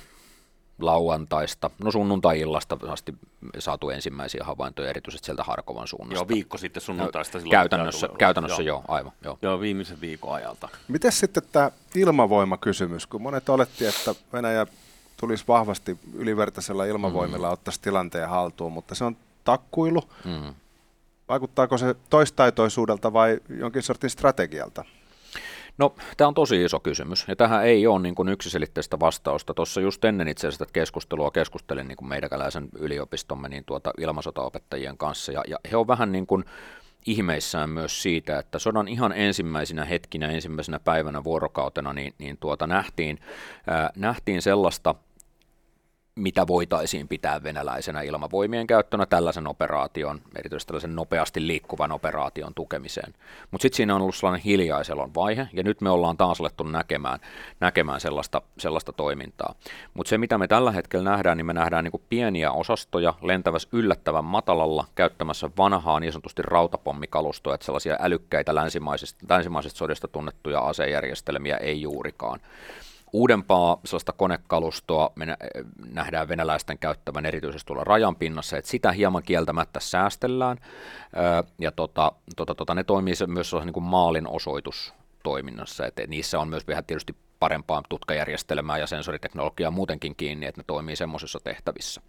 Speaker 3: lauantaista, no sunnuntai-illasta asti saatu ensimmäisiä havaintoja erityisesti sieltä Harkovan suunnasta.
Speaker 2: Joo, viikko sitten sunnuntaista.
Speaker 3: No, käytännössä, käytännössä joo. joo, aivan. Joo.
Speaker 2: joo, viimeisen viikon ajalta.
Speaker 1: Miten sitten tämä ilmavoimakysymys, kun monet oletti, että Venäjä tulisi vahvasti ylivertaisella ilmavoimilla mm. ottaisi tilanteen haltuun, mutta se on takkuilu. Mm. Vaikuttaako se toistaitoisuudelta vai jonkin sortin strategialta?
Speaker 3: No, tämä on tosi iso kysymys, ja tähän ei ole niin kuin yksiselitteistä vastausta. Tuossa just ennen itse asiassa keskustelua keskustelin niin meidäkäläisen yliopistomme niin tuota ilmasotaopettajien kanssa, ja, ja he on vähän niin kuin ihmeissään myös siitä, että sodan ihan ensimmäisenä hetkinä, ensimmäisenä päivänä vuorokautena, niin, niin tuota, nähtiin, ää, nähtiin sellaista mitä voitaisiin pitää venäläisenä ilmavoimien käyttönä tällaisen operaation, erityisesti tällaisen nopeasti liikkuvan operaation tukemiseen. Mutta sitten siinä on ollut sellainen hiljaiselon vaihe, ja nyt me ollaan taas alettu näkemään, näkemään sellaista, sellaista toimintaa. Mutta se, mitä me tällä hetkellä nähdään, niin me nähdään niin pieniä osastoja lentävässä yllättävän matalalla, käyttämässä vanhaa niin sanotusti rautapommikalustoa, että sellaisia älykkäitä länsimaisista, länsimaisista sodista tunnettuja asejärjestelmiä ei juurikaan uudempaa sellaista konekalustoa me nähdään venäläisten käyttävän erityisesti tuolla rajan pinnassa, että sitä hieman kieltämättä säästellään, ja tota, tota, tota, ne toimii myös niin kuin maalin osoitustoiminnassa, että niissä on myös vähän tietysti parempaa tutkajärjestelmää ja sensoriteknologiaa muutenkin kiinni, että ne toimii semmoisissa tehtävissä.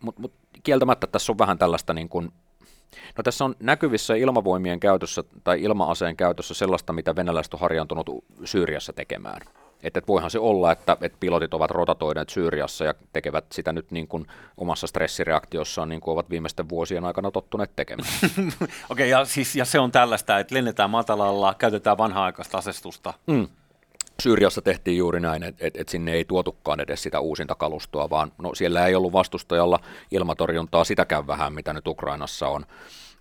Speaker 3: Mutta mut, kieltämättä tässä on vähän tällaista niin kuin No tässä on näkyvissä ilmavoimien käytössä tai ilmaaseen käytössä sellaista, mitä venäläiset on harjaantunut Syyriassa tekemään. Että, voihan se olla, että, että pilotit ovat rotatoineet Syyriassa ja tekevät sitä nyt niin kuin omassa stressireaktiossaan, niin kuin ovat viimeisten vuosien aikana tottuneet tekemään.
Speaker 2: Okei, okay, ja, siis, ja se on tällaista, että lennetään matalalla, käytetään vanha-aikaista asestusta. Mm.
Speaker 3: Syyriassa tehtiin juuri näin, että et, et sinne ei tuotukaan edes sitä uusinta kalustoa, vaan no, siellä ei ollut vastustajalla ilmatorjuntaa sitäkään vähän, mitä nyt Ukrainassa on.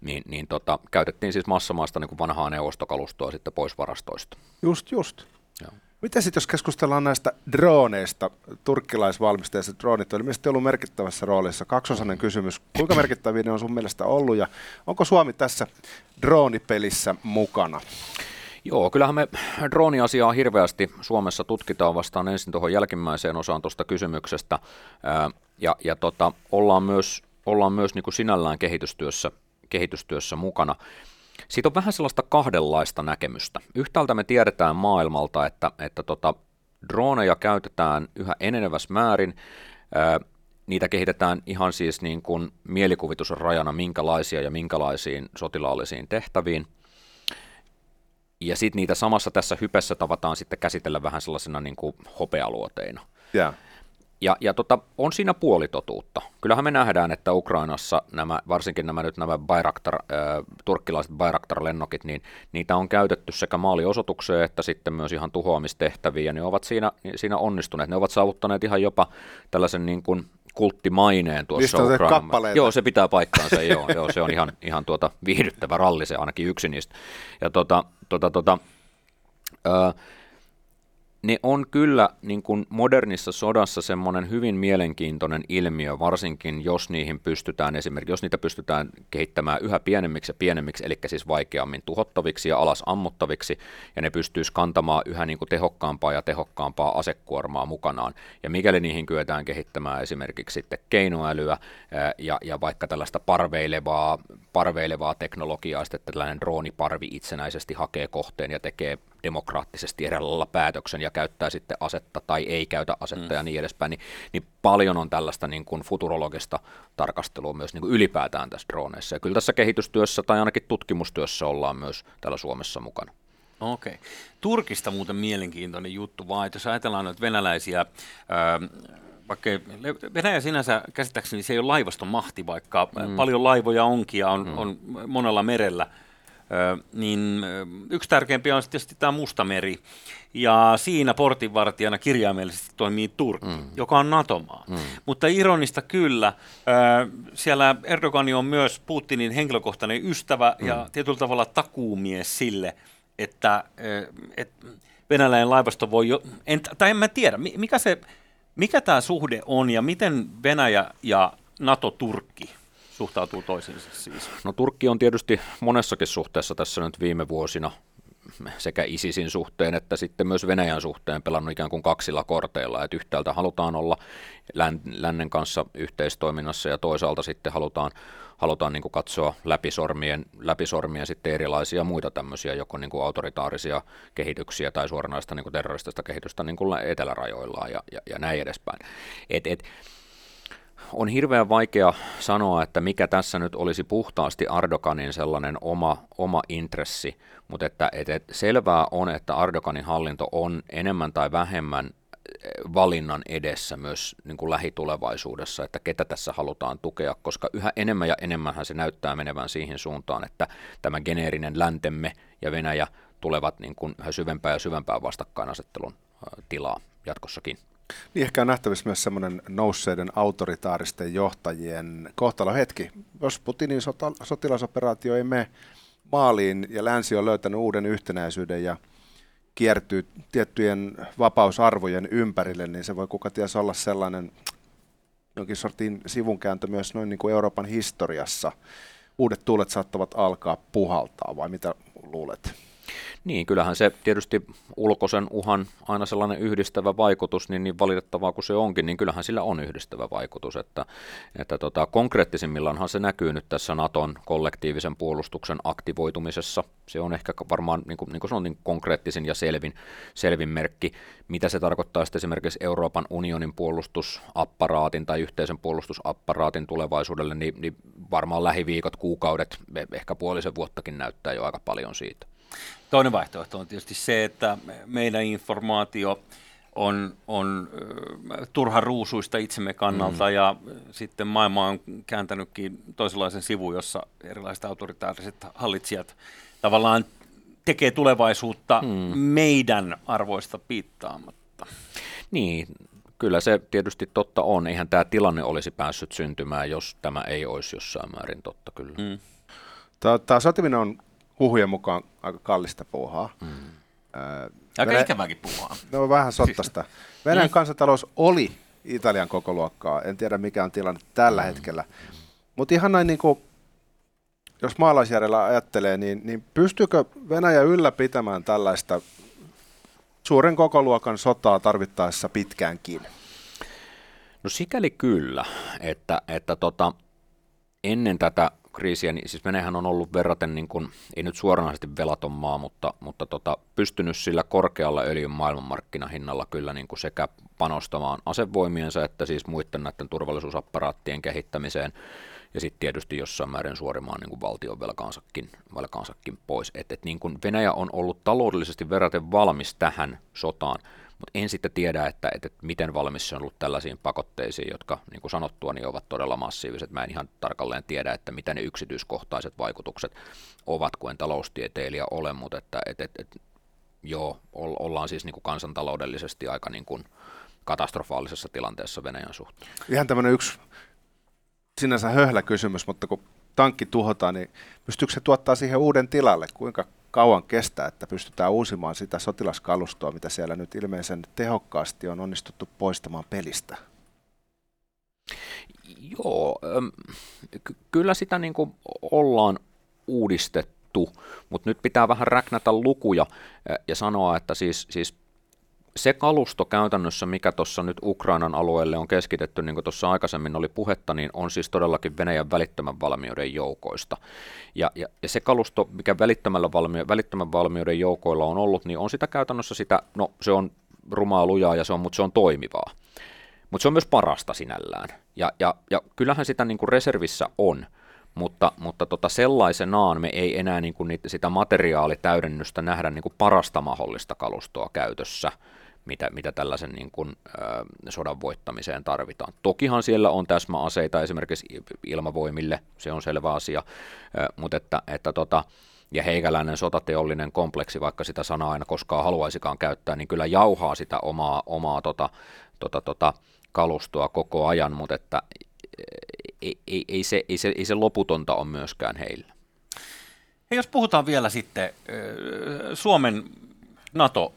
Speaker 3: Niin, niin tota, käytettiin siis massamaista niin kuin vanhaa neuvostokalustoa sitten pois varastoista.
Speaker 1: Just, just. Joo. Miten sitten jos keskustellaan näistä droneista, turkkilaisvalmistajista droonit on ilmeisesti ollut merkittävässä roolissa. Kaksosainen kysymys, kuinka merkittäviä ne on sun mielestä ollut ja onko Suomi tässä droonipelissä mukana?
Speaker 3: Joo, kyllähän me drooniasiaa hirveästi Suomessa tutkitaan vastaan ensin tuohon jälkimmäiseen osaan tuosta kysymyksestä ja, ja tota, ollaan myös, ollaan myös niin kuin sinällään kehitystyössä, kehitystyössä mukana. Siitä on vähän sellaista kahdenlaista näkemystä. Yhtäältä me tiedetään maailmalta, että, että tota, droneja käytetään yhä enenevässä määrin. Ää, niitä kehitetään ihan siis niin kuin mielikuvitusrajana minkälaisia ja minkälaisiin sotilaallisiin tehtäviin. Ja sitten niitä samassa tässä hypessä tavataan sitten käsitellä vähän sellaisena niin kuin hopealuoteina.
Speaker 1: Yeah.
Speaker 3: Ja, ja tota, on siinä puolitotuutta. Kyllähän me nähdään, että Ukrainassa nämä, varsinkin nämä nyt nämä Bayraktar, äh, turkkilaiset Bayraktar-lennokit, niin niitä on käytetty sekä maaliosoitukseen että sitten myös ihan tuhoamistehtäviin, ja ne ovat siinä, siinä onnistuneet. Ne ovat saavuttaneet ihan jopa tällaisen niin kuin kulttimaineen tuossa
Speaker 1: Ukrainassa.
Speaker 3: Joo, se pitää paikkaansa, joo, joo, se on ihan, ihan tuota viihdyttävä ralli, se ainakin yksi niistä. Ja tota, tota, tota, äh, ne on kyllä niin kuin modernissa sodassa semmoinen hyvin mielenkiintoinen ilmiö, varsinkin jos niihin pystytään esimerkiksi, jos niitä pystytään kehittämään yhä pienemmiksi ja pienemmiksi, eli siis vaikeammin tuhottaviksi ja alas ammuttaviksi, ja ne pystyisi kantamaan yhä niin kuin tehokkaampaa ja tehokkaampaa asekuormaa mukanaan. Ja mikäli niihin kyetään kehittämään esimerkiksi sitten keinoälyä ja, ja vaikka tällaista parveilevaa, parveilevaa teknologiaa, sitten tällainen drooniparvi itsenäisesti hakee kohteen ja tekee demokraattisesti eräällä päätöksen ja käyttää sitten asetta tai ei käytä asetta mm. ja niin edespäin, niin, niin paljon on tällaista niin kuin futurologista tarkastelua myös niin kuin ylipäätään tässä droneissa. Ja kyllä tässä kehitystyössä tai ainakin tutkimustyössä ollaan myös täällä Suomessa mukana.
Speaker 2: Okei. Okay. Turkista muuten mielenkiintoinen juttu, vaan että jos ajatellaan nyt venäläisiä, ää, vaikka Venäjä sinänsä käsittääkseni se ei ole laivaston mahti, vaikka mm. paljon laivoja onkin ja on, mm. on monella merellä, niin yksi tärkeimpiä on tietysti tämä Mustameri. Ja siinä portinvartijana kirjaimellisesti toimii Turkki, mm. joka on NATO-maa. Mm. Mutta ironista kyllä, siellä Erdogani on myös Putinin henkilökohtainen ystävä mm. ja tietyllä tavalla takuumies sille, että, että venäläinen laivasto voi jo, en, tai en mä tiedä, mikä, se, mikä tämä suhde on ja miten Venäjä ja NATO-Turkki suhtautuu toisiinsa siis?
Speaker 3: No Turkki on tietysti monessakin suhteessa tässä nyt viime vuosina sekä ISISin suhteen että sitten myös Venäjän suhteen pelannut ikään kuin kaksilla korteilla, että yhtäältä halutaan olla lännen kanssa yhteistoiminnassa ja toisaalta sitten halutaan, halutaan niin kuin katsoa läpisormien, läpisormien sitten erilaisia muita tämmöisiä joko niin kuin autoritaarisia kehityksiä tai suoranaista niin kuin terroristista kehitystä niin kuin etelärajoillaan ja, ja, ja näin edespäin. Et, et, on hirveän vaikea sanoa, että mikä tässä nyt olisi puhtaasti Ardokanin sellainen oma, oma intressi, mutta että, että selvää on, että Ardokanin hallinto on enemmän tai vähemmän eh, valinnan edessä myös niin kuin lähitulevaisuudessa, että ketä tässä halutaan tukea, koska yhä enemmän ja enemmän se näyttää menevän siihen suuntaan, että tämä geneerinen läntemme ja Venäjä tulevat niin kuin yhä syvempää ja syvempää vastakkainasettelun tilaa jatkossakin.
Speaker 1: Niin ehkä on nähtävissä myös semmoinen nousseiden autoritaaristen johtajien kohtalohetki. Jos Putinin sota, sotilasoperaatio ei mene maaliin ja länsi on löytänyt uuden yhtenäisyyden ja kiertyy tiettyjen vapausarvojen ympärille, niin se voi kuka ties olla sellainen jonkin sortin sivunkääntö myös noin niin kuin Euroopan historiassa. Uudet tuulet saattavat alkaa puhaltaa, vai mitä luulet?
Speaker 3: Niin, kyllähän se tietysti ulkoisen uhan aina sellainen yhdistävä vaikutus, niin, niin valitettavaa kuin se onkin, niin kyllähän sillä on yhdistävä vaikutus. Että, että tota, konkreettisimmillaanhan se näkyy nyt tässä Naton kollektiivisen puolustuksen aktivoitumisessa. Se on ehkä varmaan, niin kuin, niin kuin sanoin, konkreettisin ja selvin, selvin merkki. Mitä se tarkoittaa sitten esimerkiksi Euroopan unionin puolustusapparaatin tai yhteisen puolustusapparaatin tulevaisuudelle, niin, niin varmaan lähiviikot, kuukaudet, ehkä puolisen vuottakin näyttää jo aika paljon siitä.
Speaker 2: Toinen vaihtoehto on tietysti se, että meidän informaatio on, on turha ruusuista itsemme kannalta mm. ja sitten maailma on kääntänytkin toisenlaisen sivun, jossa erilaiset autoritaariset hallitsijat tavallaan tekee tulevaisuutta mm. meidän arvoista piittaamatta.
Speaker 3: Niin, kyllä se tietysti totta on. Eihän tämä tilanne olisi päässyt syntymään, jos tämä ei olisi jossain määrin totta kyllä. Mm.
Speaker 1: Tämä sotiminen on huhujen mukaan aika kallista puuhaa. Mm.
Speaker 2: Öö, aika Venä... ikäväkin puuhaa.
Speaker 1: No vähän sottasta. Venäjän mm. kansantalous oli Italian koko luokkaa. En tiedä mikä on tilanne tällä mm. hetkellä. Mutta ihan näin niin kuin, jos maalaisjärjellä ajattelee, niin, niin pystyykö Venäjä ylläpitämään tällaista suuren kokoluokan sotaa tarvittaessa pitkäänkin?
Speaker 3: No sikäli kyllä, että, että tota, ennen tätä kriisiä, niin siis Venäjähän on ollut verraten, niin kuin, ei nyt suoranaisesti velaton maa, mutta, mutta tota, pystynyt sillä korkealla öljyn maailmanmarkkinahinnalla kyllä niin kuin sekä panostamaan asevoimiensa että siis muiden näiden turvallisuusapparaattien kehittämiseen ja sitten tietysti jossain määrin suorimaan niin kuin valtion velkaansakin, velkaansakin pois. Et, et niin kuin Venäjä on ollut taloudellisesti verraten valmis tähän sotaan, mutta en sitten tiedä, että, että, miten valmis se on ollut tällaisiin pakotteisiin, jotka niin kuin sanottua niin ovat todella massiiviset. Mä en ihan tarkalleen tiedä, että mitä ne yksityiskohtaiset vaikutukset ovat, kun en taloustieteilijä ole, mutta että, että, että, että joo, ollaan siis niin kuin kansantaloudellisesti aika niin kuin katastrofaalisessa tilanteessa Venäjän suhteen.
Speaker 1: Ihan tämmöinen yksi sinänsä höhlä kysymys, mutta kun tankki tuhotaan, niin pystyykö se tuottaa siihen uuden tilalle? Kuinka kauan kestää, että pystytään uusimaan sitä sotilaskalustoa, mitä siellä nyt ilmeisen tehokkaasti on onnistuttu poistamaan pelistä?
Speaker 3: Joo, ky- kyllä sitä niin kuin ollaan uudistettu, mutta nyt pitää vähän räknätä lukuja ja sanoa, että siis, siis se kalusto käytännössä, mikä tuossa nyt Ukrainan alueelle on keskitetty, niin kuin tuossa aikaisemmin oli puhetta, niin on siis todellakin Venäjän välittömän valmiuden joukoista. Ja, ja, ja se kalusto, mikä välittömällä valmi, välittömän valmiuden joukoilla on ollut, niin on sitä käytännössä sitä, no se on rumaa lujaa, ja se on, mutta se on toimivaa. Mutta se on myös parasta sinällään. Ja, ja, ja kyllähän sitä niin kuin reservissä on, mutta, mutta tota sellaisenaan me ei enää niin kuin niitä, sitä materiaalitäydennystä nähdä niin kuin parasta mahdollista kalustoa käytössä – mitä, mitä tällaisen niin kuin, ö, sodan voittamiseen tarvitaan. Tokihan siellä on täsmäaseita esimerkiksi ilmavoimille, se on selvä asia, ö, mutta että, että tota, ja heikäläinen sotateollinen kompleksi, vaikka sitä sanaa aina koskaan haluaisikaan käyttää, niin kyllä jauhaa sitä omaa, omaa tota, tota, tota, kalustoa koko ajan, mutta että ei, ei, ei, se, ei, se, ei se loputonta on myöskään heillä.
Speaker 2: Hei, jos puhutaan vielä sitten Suomen NATO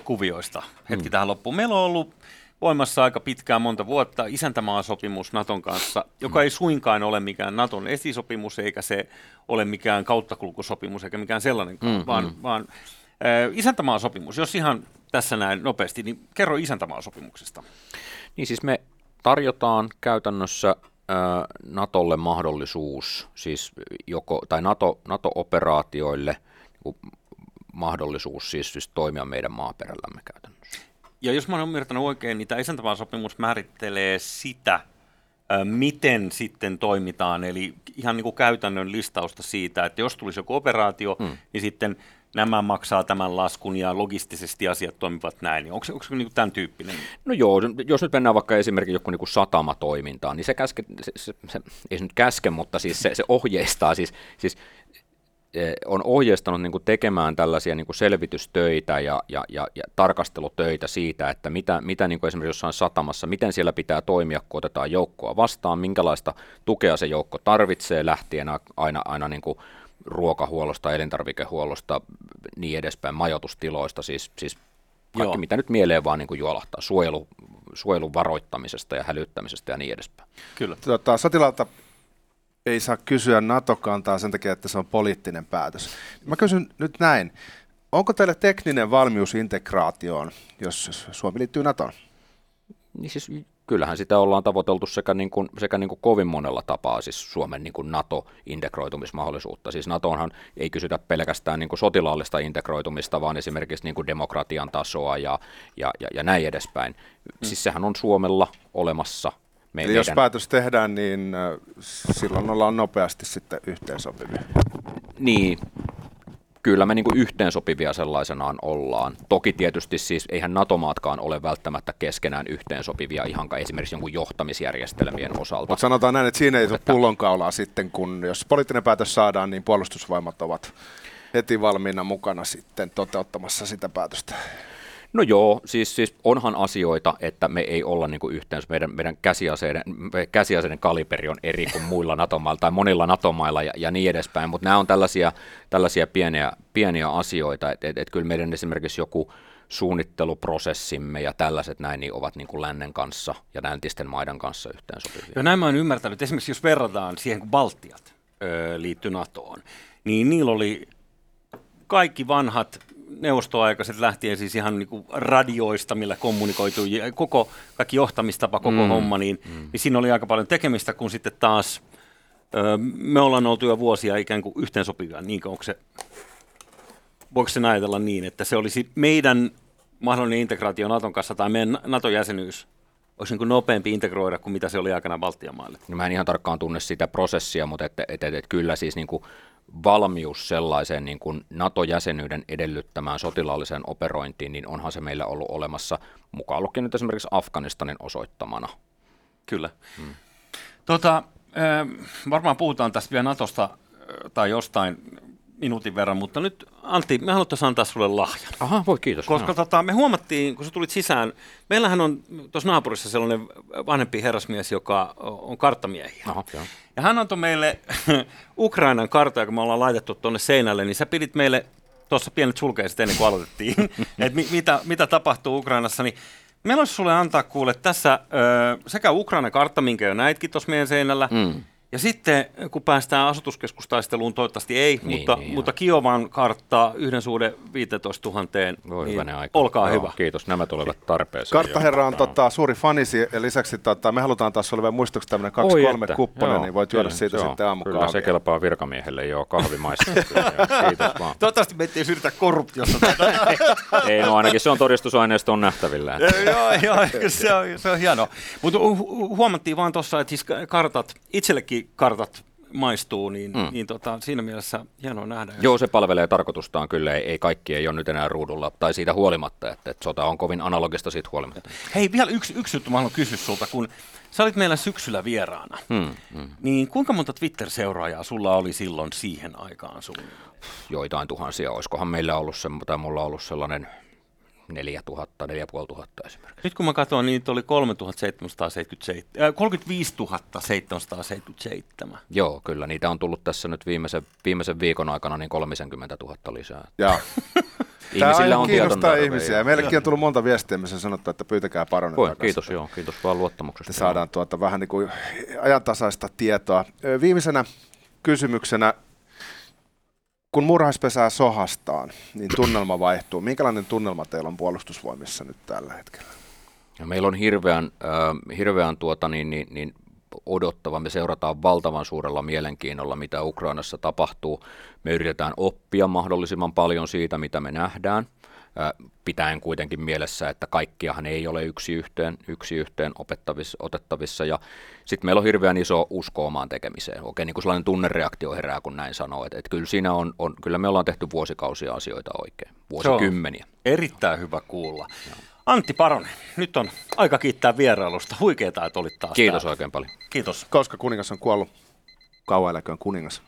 Speaker 2: kuvioista hetki mm. tähän loppuun. Meillä on ollut voimassa aika pitkään monta vuotta isäntämaasopimus Naton kanssa, joka mm. ei suinkaan ole mikään Naton esisopimus, eikä se ole mikään kauttakulkusopimus, eikä mikään sellainen, mm, vaan, mm. vaan äh, isäntämaasopimus. Jos ihan tässä näin nopeasti, niin kerro isäntämaasopimuksesta.
Speaker 3: Niin siis me tarjotaan käytännössä Natolle mahdollisuus, siis joko, tai NATO, NATO-operaatioille niin mahdollisuus siis, siis toimia meidän maaperällämme käytännössä.
Speaker 2: Ja jos mä olen ymmärtänyt oikein, niin tämä isäntämaasopimus määrittelee sitä, miten sitten toimitaan, eli ihan niin kuin käytännön listausta siitä, että jos tulisi joku operaatio, hmm. niin sitten nämä maksaa tämän laskun ja logistisesti asiat toimivat näin. Niin onko se, onko se niin tämän tyyppinen?
Speaker 3: No joo, jos nyt mennään vaikka esimerkiksi joku niin satamatoimintaan, niin se, käske, se, se, se, ei se nyt käske, mutta siis se, se ohjeistaa, siis, siis on ohjeistanut niin kuin tekemään tällaisia niin kuin selvitystöitä ja, ja, ja, ja tarkastelutöitä siitä, että mitä, mitä niin kuin esimerkiksi jossain satamassa, miten siellä pitää toimia, kun otetaan joukkoa vastaan, minkälaista tukea se joukko tarvitsee lähtien aina, aina niin kuin ruokahuollosta, elintarvikehuollosta, niin edespäin, majoitustiloista, siis, siis kaikki Joo. mitä nyt mieleen vaan niin kuin juolahtaa, suojelu, suojelun varoittamisesta ja hälyttämisestä ja niin edespäin.
Speaker 1: Kyllä. Tota, sotilaalta ei saa kysyä NATO-kantaa sen takia, että se on poliittinen päätös. Mä kysyn nyt näin. Onko teille tekninen valmius integraatioon, jos Suomi liittyy NATOon?
Speaker 3: Niin siis kyllähän sitä ollaan tavoiteltu sekä, niin kuin, sekä niin kuin kovin monella tapaa, siis Suomen niin kuin NATO-integroitumismahdollisuutta. Siis NATOnhan ei kysytä pelkästään niin kuin sotilaallista integroitumista, vaan esimerkiksi niin kuin demokratian tasoa ja, ja, ja, ja näin edespäin. Mm. Siis sehän on Suomella olemassa
Speaker 1: me, Eli jos päätös tehdään, niin äh, silloin ollaan nopeasti sitten yhteensopivia.
Speaker 3: Niin, kyllä me niin kuin yhteensopivia sellaisenaan ollaan. Toki tietysti siis eihän NATO-maatkaan ole välttämättä keskenään yhteensopivia ihan esimerkiksi jonkun johtamisjärjestelmien osalta.
Speaker 1: Mutta sanotaan näin, että siinä ei tule pullonkaulaa sitten, kun jos poliittinen päätös saadaan, niin puolustusvoimat ovat heti valmiina mukana sitten toteuttamassa sitä päätöstä.
Speaker 3: No joo, siis, siis onhan asioita, että me ei olla niin kuin yhteensä, meidän, meidän käsiaseiden, käsiaseiden kaliberi on eri kuin muilla NATO-mailla tai monilla NATO-mailla ja, ja niin edespäin, mutta nämä on tällaisia, tällaisia pieniä, pieniä asioita, että et, et kyllä meidän esimerkiksi joku suunnitteluprosessimme ja tällaiset näin niin ovat niin kuin lännen kanssa ja läntisten maiden kanssa yhteensopivia.
Speaker 2: Joo, näin mä oon ymmärtänyt. Esimerkiksi jos verrataan siihen, kun Baltiat öö, liittyi NATOon, niin niillä oli kaikki vanhat neuvostoaikaiset lähtien siis ihan niin kuin radioista, millä kommunikoitu, koko kaikki johtamistapa, koko mm, homma, niin, mm. niin siinä oli aika paljon tekemistä, kun sitten taas ö, me ollaan oltu jo vuosia ikään kuin yhteensopivia, niin onko se, voiko se ajatella niin, että se olisi meidän mahdollinen integraatio Naton kanssa tai meidän NATO-jäsenyys olisi niin nopeampi integroida kuin mitä se oli aikana Baltian maille?
Speaker 3: No mä en ihan tarkkaan tunne sitä prosessia, mutta et, et, et, et kyllä siis niin kuin valmius sellaiseen niin kuin NATO-jäsenyyden edellyttämään sotilaalliseen operointiin, niin onhan se meillä ollut olemassa mukaan lukien nyt esimerkiksi Afganistanin osoittamana.
Speaker 2: Kyllä. Hmm. Tota, varmaan puhutaan tästä vielä Natosta tai jostain minuutin verran, mutta nyt Antti, me haluttaisiin antaa sulle lahjan.
Speaker 3: Aha, voi kiitos.
Speaker 2: Koska no. tota, me huomattiin, kun sä tulit sisään, meillähän on tuossa naapurissa sellainen vanhempi herrasmies, joka on karttamiehiä. Aha, joo. Ja hän antoi meille Ukrainan kartta, joka me ollaan laitettu tuonne seinälle, niin sä pidit meille tuossa pienet sulkeiset ennen kuin aloitettiin, että mi, mitä, mitä tapahtuu Ukrainassa, niin meillä olisi sulle antaa kuule tässä ö, sekä Ukraina kartta, minkä jo näitkin tuossa meidän seinällä, mm. Ja sitten kun päästään asutuskeskustaisteluun, toivottavasti ei, niin, mutta, niin, mutta Kiovan karttaa yhden suhde 15 000, Voi niin aika. olkaa Joo, hyvä.
Speaker 3: Kiitos, nämä tulevat tarpeeseen.
Speaker 1: Karttaherra on tota, suuri fanisi ja lisäksi tota, me halutaan taas olla vielä muistoksi tämmöinen 2-3 kupponen, niin voit juoda siitä joo, sitten aamukahvia.
Speaker 3: Kyllä se kelpaa virkamiehelle, joo, kahvimaista. Kiitos vaan.
Speaker 2: Toivottavasti me ei syrjitä korruptiossa.
Speaker 3: ei, no ainakin se on todistusaineisto on nähtävillä.
Speaker 2: joo, joo, se on, se on hienoa. Mutta hu- huomattiin vaan tuossa, että siis kartat itsellekin kartat maistuu, niin, mm. niin tota, siinä mielessä hienoa nähdä.
Speaker 3: Joo, se palvelee tarkoitustaan kyllä, ei, ei kaikki ei ole nyt enää ruudulla, tai siitä huolimatta, että, että sota on kovin analogista siitä huolimatta.
Speaker 2: Hei, vielä yksi, yksi juttu mä haluan kysyä sulta, kun sä olit meillä syksyllä vieraana, mm, mm. niin kuinka monta Twitter-seuraajaa sulla oli silloin siihen aikaan sun?
Speaker 3: Joitain tuhansia, olisikohan meillä ollut se, tai mulla ollut sellainen 4000, 4500 esimerkiksi.
Speaker 2: Nyt kun mä katson, niin oli 3777, äh, 35 777.
Speaker 3: Joo, kyllä. Niitä on tullut tässä nyt viimeisen, viimeisen viikon aikana niin 30 000 lisää.
Speaker 1: Joo. Ihmisillä on kiinnostaa ihmisiä. Ja meillekin on tullut monta viestiä, missä on sanottu, että pyytäkää paronen
Speaker 3: Voi, Kiitos, joo. Kiitos vaan luottamuksesta.
Speaker 1: saadaan tuota vähän niin kuin ajantasaista tietoa. Viimeisenä kysymyksenä kun murhaispesää sohastaan, niin tunnelma vaihtuu. Minkälainen tunnelma teillä on puolustusvoimissa nyt tällä hetkellä?
Speaker 3: Ja meillä on hirveän, äh, hirveän tuota, niin, niin, niin odottava. Me seurataan valtavan suurella mielenkiinnolla, mitä Ukrainassa tapahtuu. Me yritetään oppia mahdollisimman paljon siitä, mitä me nähdään – pitäen kuitenkin mielessä, että kaikkiahan ei ole yksi yhteen, yksi yhteen opettavissa, otettavissa. Ja sitten meillä on hirveän iso usko omaan tekemiseen. Okei, niin kuin sellainen tunnereaktio herää, kun näin sanoo. Että, että kyllä siinä on, on, kyllä me ollaan tehty vuosikausia asioita oikein, vuosikymmeniä.
Speaker 2: erittäin hyvä kuulla. Joo. Antti Paronen, nyt on aika kiittää vierailusta. Huikeeta, että olit taas
Speaker 3: Kiitos
Speaker 2: täällä.
Speaker 3: oikein paljon.
Speaker 2: Kiitos.
Speaker 1: Koska kuningas on kuollut, kauan eläköön kuningas.